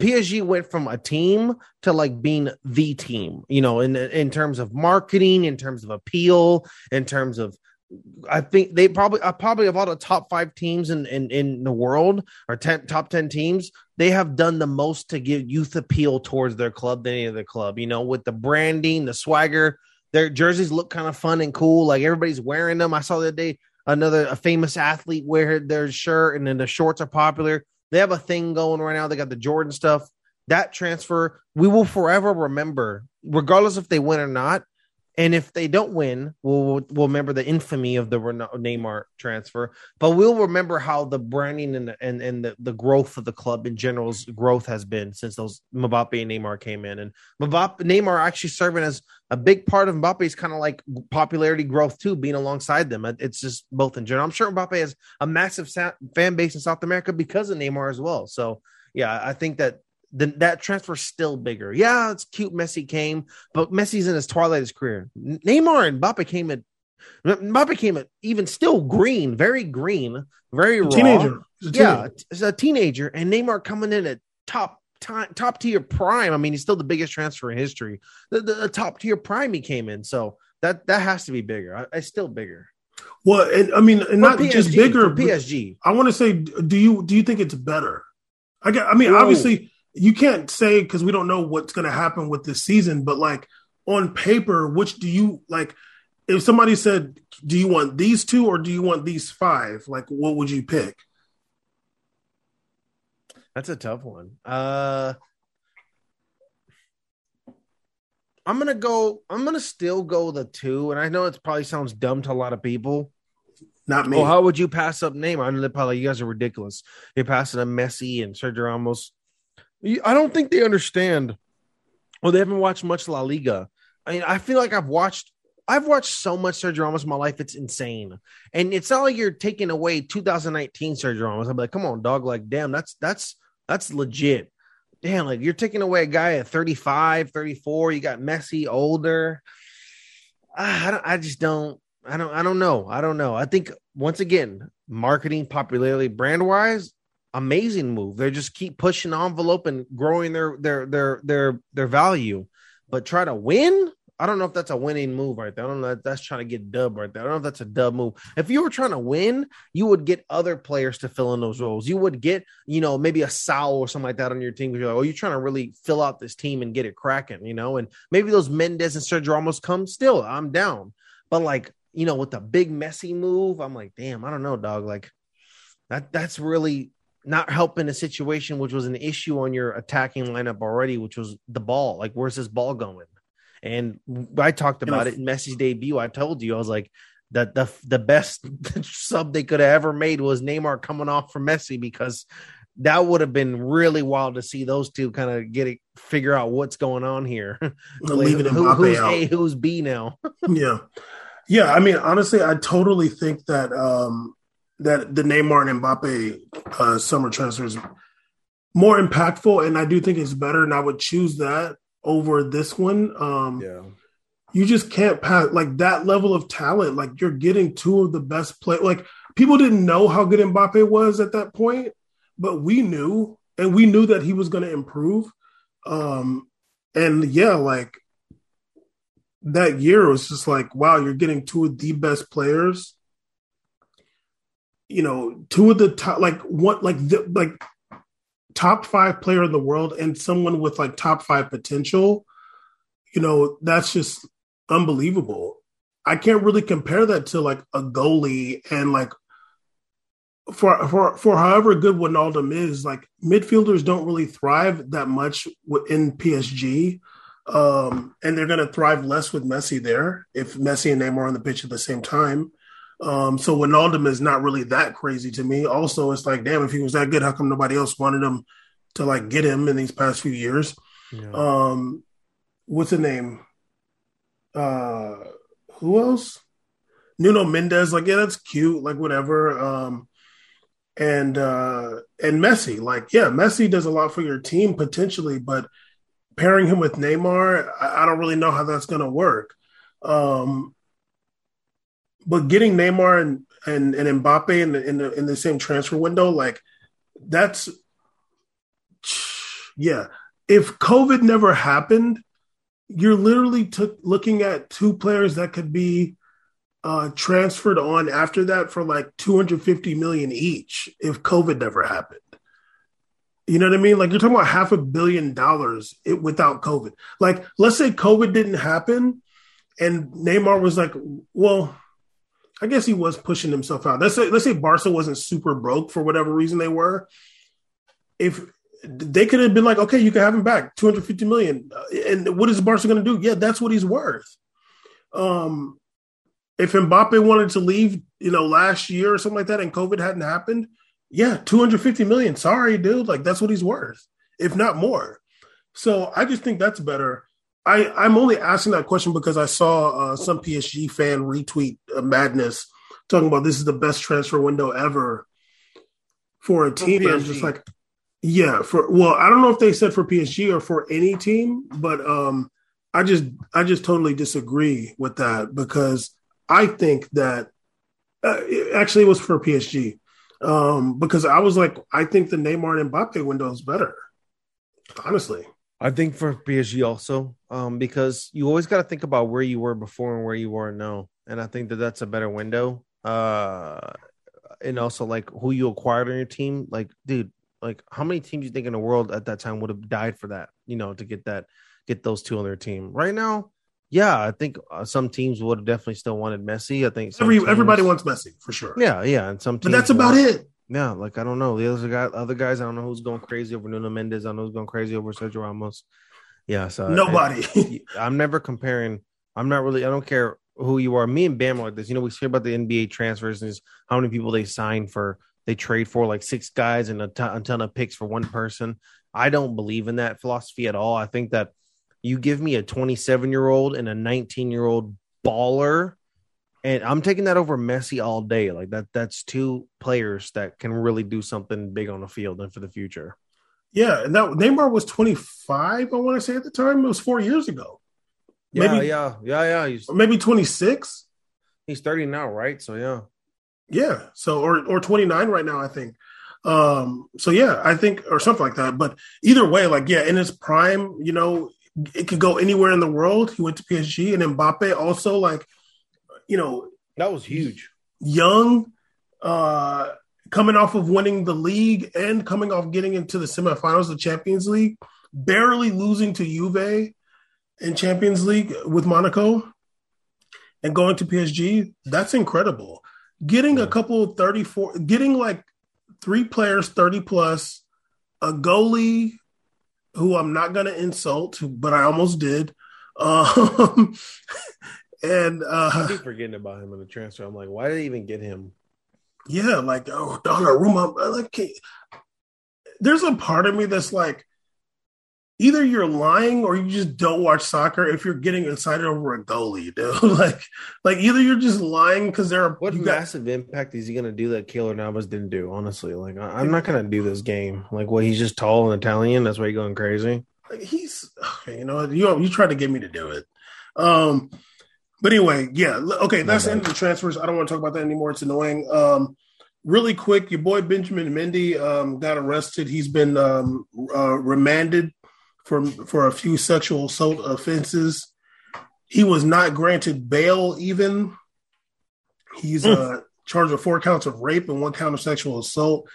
PSG went from a team to like being the team, you know, in in terms of marketing, in terms of appeal, in terms of I think they probably uh, probably of all the top five teams in in, in the world or ten, top ten teams, they have done the most to give youth appeal towards their club than any other club. You know, with the branding, the swagger, their jerseys look kind of fun and cool. Like everybody's wearing them. I saw the other day another a famous athlete wear their shirt, and then the shorts are popular. They have a thing going right now. They got the Jordan stuff. That transfer, we will forever remember, regardless if they win or not. And if they don't win, we'll we'll remember the infamy of the Neymar transfer. But we'll remember how the branding and the, and, and the, the growth of the club in general's growth has been since those Mbappe and Neymar came in. And Mbappe, Neymar actually serving as a big part of Mbappe's kind of like popularity growth too, being alongside them. It's just both in general. I'm sure Mbappe has a massive fan base in South America because of Neymar as well. So yeah, I think that the, that transfer still bigger. Yeah, it's cute. Messi came, but Messi's in his twilight his career. Neymar and Mbappe came at Mbappe came at even still green, very green, very raw. Teenager. Yeah, it's a teenager, and Neymar coming in at top top, top tier prime. I mean, he's still the biggest transfer in history. The, the, the top tier prime he came in, so that that has to be bigger. It's still bigger. Well, and I mean, and not PSG, just bigger. PSG. I want to say, do you do you think it's better? I. I mean, Whoa. obviously, you can't say because we don't know what's going to happen with this season, but like on paper, which do you like? If somebody said, "Do you want these two or do you want these five? Like, what would you pick? That's a tough one. Uh I'm gonna go. I'm gonna still go the two, and I know it probably sounds dumb to a lot of people. Not me. Well, how would you pass up Neymar? I know probably you guys are ridiculous. You're passing a Messi and Sergio Ramos. I don't think they understand. Well, they haven't watched much La Liga. I mean, I feel like I've watched I've watched so much Sergio Ramos in my life, it's insane. And it's not like you're taking away 2019 Sergio Ramos. I'm like, come on, dog. Like, damn, that's that's that's legit. Damn, like you're taking away a guy at 35, 34. You got Messi older. Ah, I, don't, I just don't. I don't. I don't know. I don't know. I think once again, marketing, popularity, brand wise, amazing move. They just keep pushing envelope and growing their their their their their value. But try to win, I don't know if that's a winning move right there. I don't know if that's trying to get dub right there. I don't know if that's a dub move. If you were trying to win, you would get other players to fill in those roles. You would get, you know, maybe a Sal or something like that on your team. You're like, oh, you're trying to really fill out this team and get it cracking, you know, and maybe those Mendes and Sergio almost come still. I'm down. But like, you know, with the big Messi move, I'm like, damn, I don't know, dog. Like that that's really not helping a situation which was an issue on your attacking lineup already, which was the ball. Like, where's this ball going? And I talked about it in Messi's debut. I told you, I was like, the the the best sub they could have ever made was Neymar coming off from Messi because that would have been really wild to see those two kind of get it, figure out what's going on here. Leaving who, who's out. A, who's B now? yeah, yeah. I mean, honestly, I totally think that um, that the Neymar and Mbappe uh, summer transfers more impactful, and I do think it's better. And I would choose that over this one. Um, yeah, you just can't pass like that level of talent. Like you're getting two of the best play. Like people didn't know how good Mbappe was at that point, but we knew, and we knew that he was going to improve. Um, and yeah, like that year was just like, wow, you're getting two of the best players you know, two of the top, like what, like the, like top five player in the world and someone with like top five potential. you know, that's just unbelievable. I can't really compare that to like a goalie and like for for for however good Wijnaldum is, like midfielders don't really thrive that much in PSG, um, and they're going to thrive less with Messi there if Messi and Neymar are on the pitch at the same time. Um, so Wijnaldum is not really that crazy to me. Also, it's like, damn, if he was that good, how come nobody else wanted him to like get him in these past few years? Yeah. Um, what's the name? Uh, who else? Nuno Mendes, like, yeah, that's cute, like whatever. Um, and uh and Messi, like, yeah, Messi does a lot for your team potentially, but pairing him with Neymar, I, I don't really know how that's gonna work. Um but getting Neymar and and, and Mbappe in the, in the in the same transfer window, like that's yeah. If COVID never happened, you're literally looking at two players that could be uh, transferred on after that for like 250 million each if COVID never happened. You know what I mean? Like you're talking about half a billion dollars it, without COVID. Like let's say COVID didn't happen and Neymar was like, well, I guess he was pushing himself out. Let's say let's say Barca wasn't super broke for whatever reason they were. If they could have been like, okay, you can have him back, 250 million. And what is Barca going to do? Yeah, that's what he's worth. Um, if Mbappe wanted to leave, you know, last year or something like that, and COVID hadn't happened, yeah, 250 million. Sorry, dude. Like that's what he's worth, if not more. So I just think that's better. I, I'm only asking that question because I saw uh, some PSG fan retweet uh, madness talking about this is the best transfer window ever for a team. I'm just like, yeah, for well, I don't know if they said for PSG or for any team, but um, I just I just totally disagree with that because I think that uh, it actually it was for PSG um, because I was like, I think the Neymar and Mbappe window is better. Honestly, I think for PSG also um, because you always got to think about where you were before and where you are now, and I think that that's a better window. Uh, and also like who you acquired on your team, like dude, like how many teams you think in the world at that time would have died for that, you know, to get that, get those two on their team. Right now, yeah, I think uh, some teams would have definitely still wanted Messi. I think Every, teams, everybody wants Messi for sure. Yeah, yeah, and some but that's about want, it. Yeah, like I don't know the other guy, other guys. I don't know who's going crazy over Nuno Mendes. I don't know who's going crazy over Sergio Ramos. Yeah, so nobody. It, I'm never comparing. I'm not really. I don't care who you are. Me and Bam are like this. You know, we hear about the NBA transfers and how many people they sign for. They trade for like six guys and a ton, a ton of picks for one person. I don't believe in that philosophy at all. I think that you give me a 27 year old and a 19 year old baller, and I'm taking that over Messi all day. Like that, that's two players that can really do something big on the field and for the future. Yeah, and that Neymar was 25. I want to say at the time it was four years ago. Maybe, yeah, yeah, yeah, yeah. He's, maybe 26. He's 30 now, right? So yeah, yeah. So or or 29 right now, I think. Um, so yeah, I think or something like that. But either way, like yeah, in his prime, you know, it could go anywhere in the world. He went to PSG and Mbappe also like, you know, that was huge. Young, uh, coming off of winning the league and coming off getting into the semifinals of the Champions League, barely losing to Juve in Champions League with Monaco and going to PSG. That's incredible. Getting a couple 34, getting like three players 30 plus, a goalie who I'm not going to insult, but I almost did. Um, and uh, I keep forgetting about him in the transfer. I'm like, why did they even get him? Yeah, like oh, Donnarumma. Like, there's a part of me that's like, either you're lying or you just don't watch soccer if you're getting excited over a goalie, dude. like, like either you're just lying because they're what massive got, impact is he gonna do that Keylor Navas didn't do? Honestly, like I'm not gonna do this game. Like, what he's just tall and Italian. That's why you're going crazy. Like, he's okay, you know you you try to get me to do it. Um, but anyway, yeah, okay, that's the end of the transfers. I don't want to talk about that anymore. It's annoying. Um, really quick, your boy Benjamin Mendy um, got arrested. He's been um, uh, remanded for for a few sexual assault offenses. He was not granted bail. Even he's mm. uh, charged with four counts of rape and one count of sexual assault.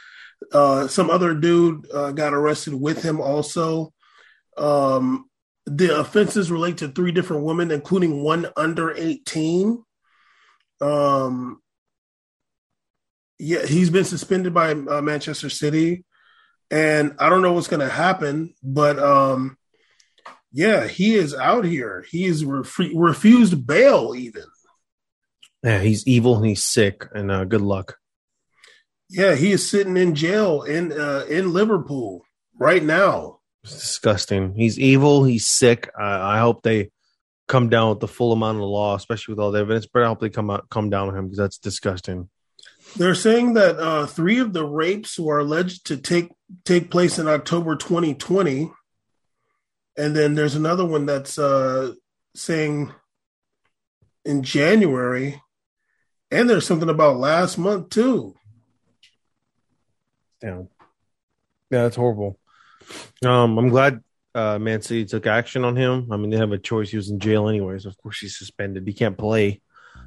Uh, some other dude uh, got arrested with him also. Um, the offenses relate to three different women, including one under 18. Um, yeah, he's been suspended by uh, Manchester City, and I don't know what's going to happen, but um, yeah, he is out here. He is ref- refused bail, even. Yeah, he's evil. He's sick, and uh, good luck. Yeah, he is sitting in jail in uh, in Liverpool right now. It's disgusting. He's evil. He's sick. I, I hope they come down with the full amount of the law, especially with all the evidence. But I hope they come out come down with him because that's disgusting. They're saying that uh, three of the rapes were alleged to take take place in October 2020, and then there's another one that's uh, saying in January, and there's something about last month too. Damn. Yeah, that's horrible. Um, I'm glad uh, Man City took action on him. I mean, they have a choice. He was in jail anyways. Of course, he's suspended. He can't play.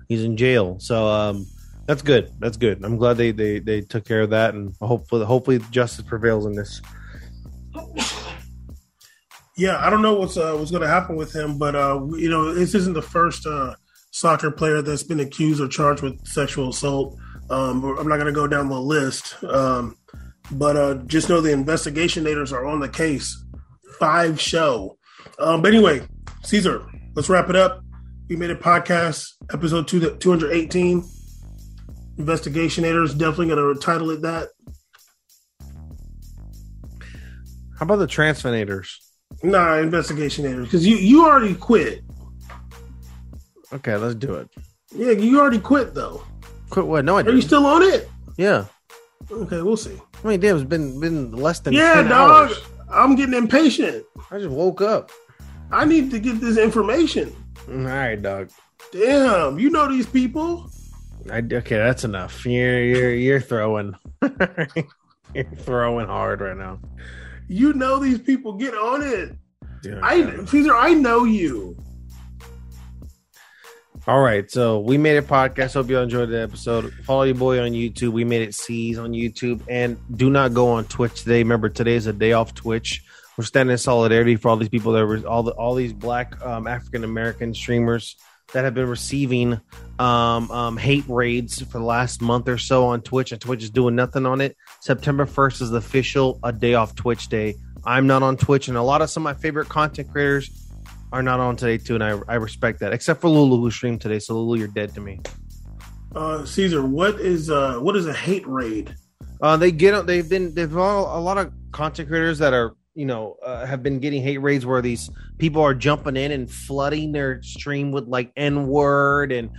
He's in jail. So um, that's good. That's good. I'm glad they, they they took care of that, and hopefully hopefully justice prevails in this. Yeah, I don't know what's uh, what's going to happen with him, but uh, you know, this isn't the first uh, soccer player that's been accused or charged with sexual assault. Um, I'm not going to go down the list, um, but uh, just know the investigators are on the case. Five show. Um, but anyway, Caesar, let's wrap it up. We made a podcast, episode two, 218. Investigators definitely going to title it that. How about the Transfinators? Nah, investigators, because you you already quit. Okay, let's do it. Yeah, you already quit though. Quit what? No, I Are didn't. you still on it? yeah. Okay, we'll see. I mean, damn, it's been been less than Yeah, 10 dog. hours. I'm getting impatient. I just woke up. I need to get this information. Mm, all right, dog. Damn, you know these people. I, okay, that's enough. You're you're you're throwing. you're throwing hard right now. You know these people. Get on it. Dude, I Caesar, I know you. All right, so we made a podcast. Hope you enjoyed the episode. Follow your boy on YouTube. We made it C's on YouTube, and do not go on Twitch today. Remember, today is a day off Twitch. We're standing in solidarity for all these people that were all the all these Black um, African American streamers that have been receiving um, um, hate raids for the last month or so on Twitch, and Twitch is doing nothing on it. September first is the official a day off Twitch day. I'm not on Twitch, and a lot of some of my favorite content creators are not on today too, and I, I respect that. Except for Lulu who streamed today. So Lulu, you're dead to me. Uh, Caesar, what is uh what is a hate raid? Uh, they get they've been they've all, a lot of content creators that are you know uh, have been getting hate raids where these people are jumping in and flooding their stream with like n word and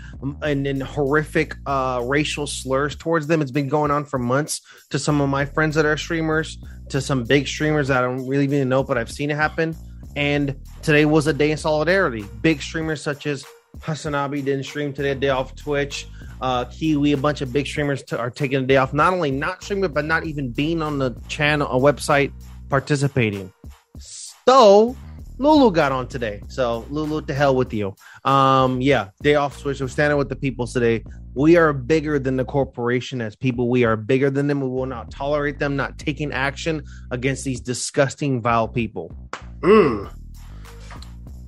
and, and horrific uh, racial slurs towards them. It's been going on for months. To some of my friends that are streamers, to some big streamers that I don't really even know, but I've seen it happen. And today was a day in solidarity. Big streamers such as Hasanabi didn't stream today, day off Twitch. Uh, Kiwi, a bunch of big streamers t- are taking a day off, not only not streaming, but not even being on the channel, a website, participating. So Lulu got on today. So Lulu, to hell with you. Um, yeah, day off Twitch. We're standing with the people today. We are bigger than the corporation as people. We are bigger than them. We will not tolerate them not taking action against these disgusting, vile people. Mm.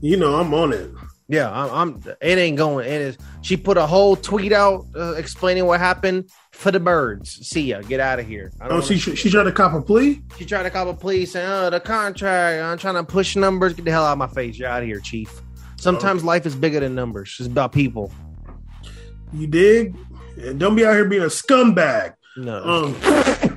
You know I'm on it. Yeah, I'm. I'm it ain't going. It is. She put a whole tweet out uh, explaining what happened for the birds. See ya. Get out of here. I don't Oh, she she tried to cop a plea. she tried to call the police saying, "Oh, the contract. I'm trying to push numbers. Get the hell out of my face. You're out of here, chief." Sometimes life is bigger than numbers. It's about people. You dig? And don't be out here being a scumbag. No. Um,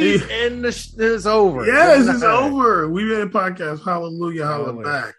Please end this. This over. yes, it's over. We made a podcast. Hallelujah, holla Hallelujah. back.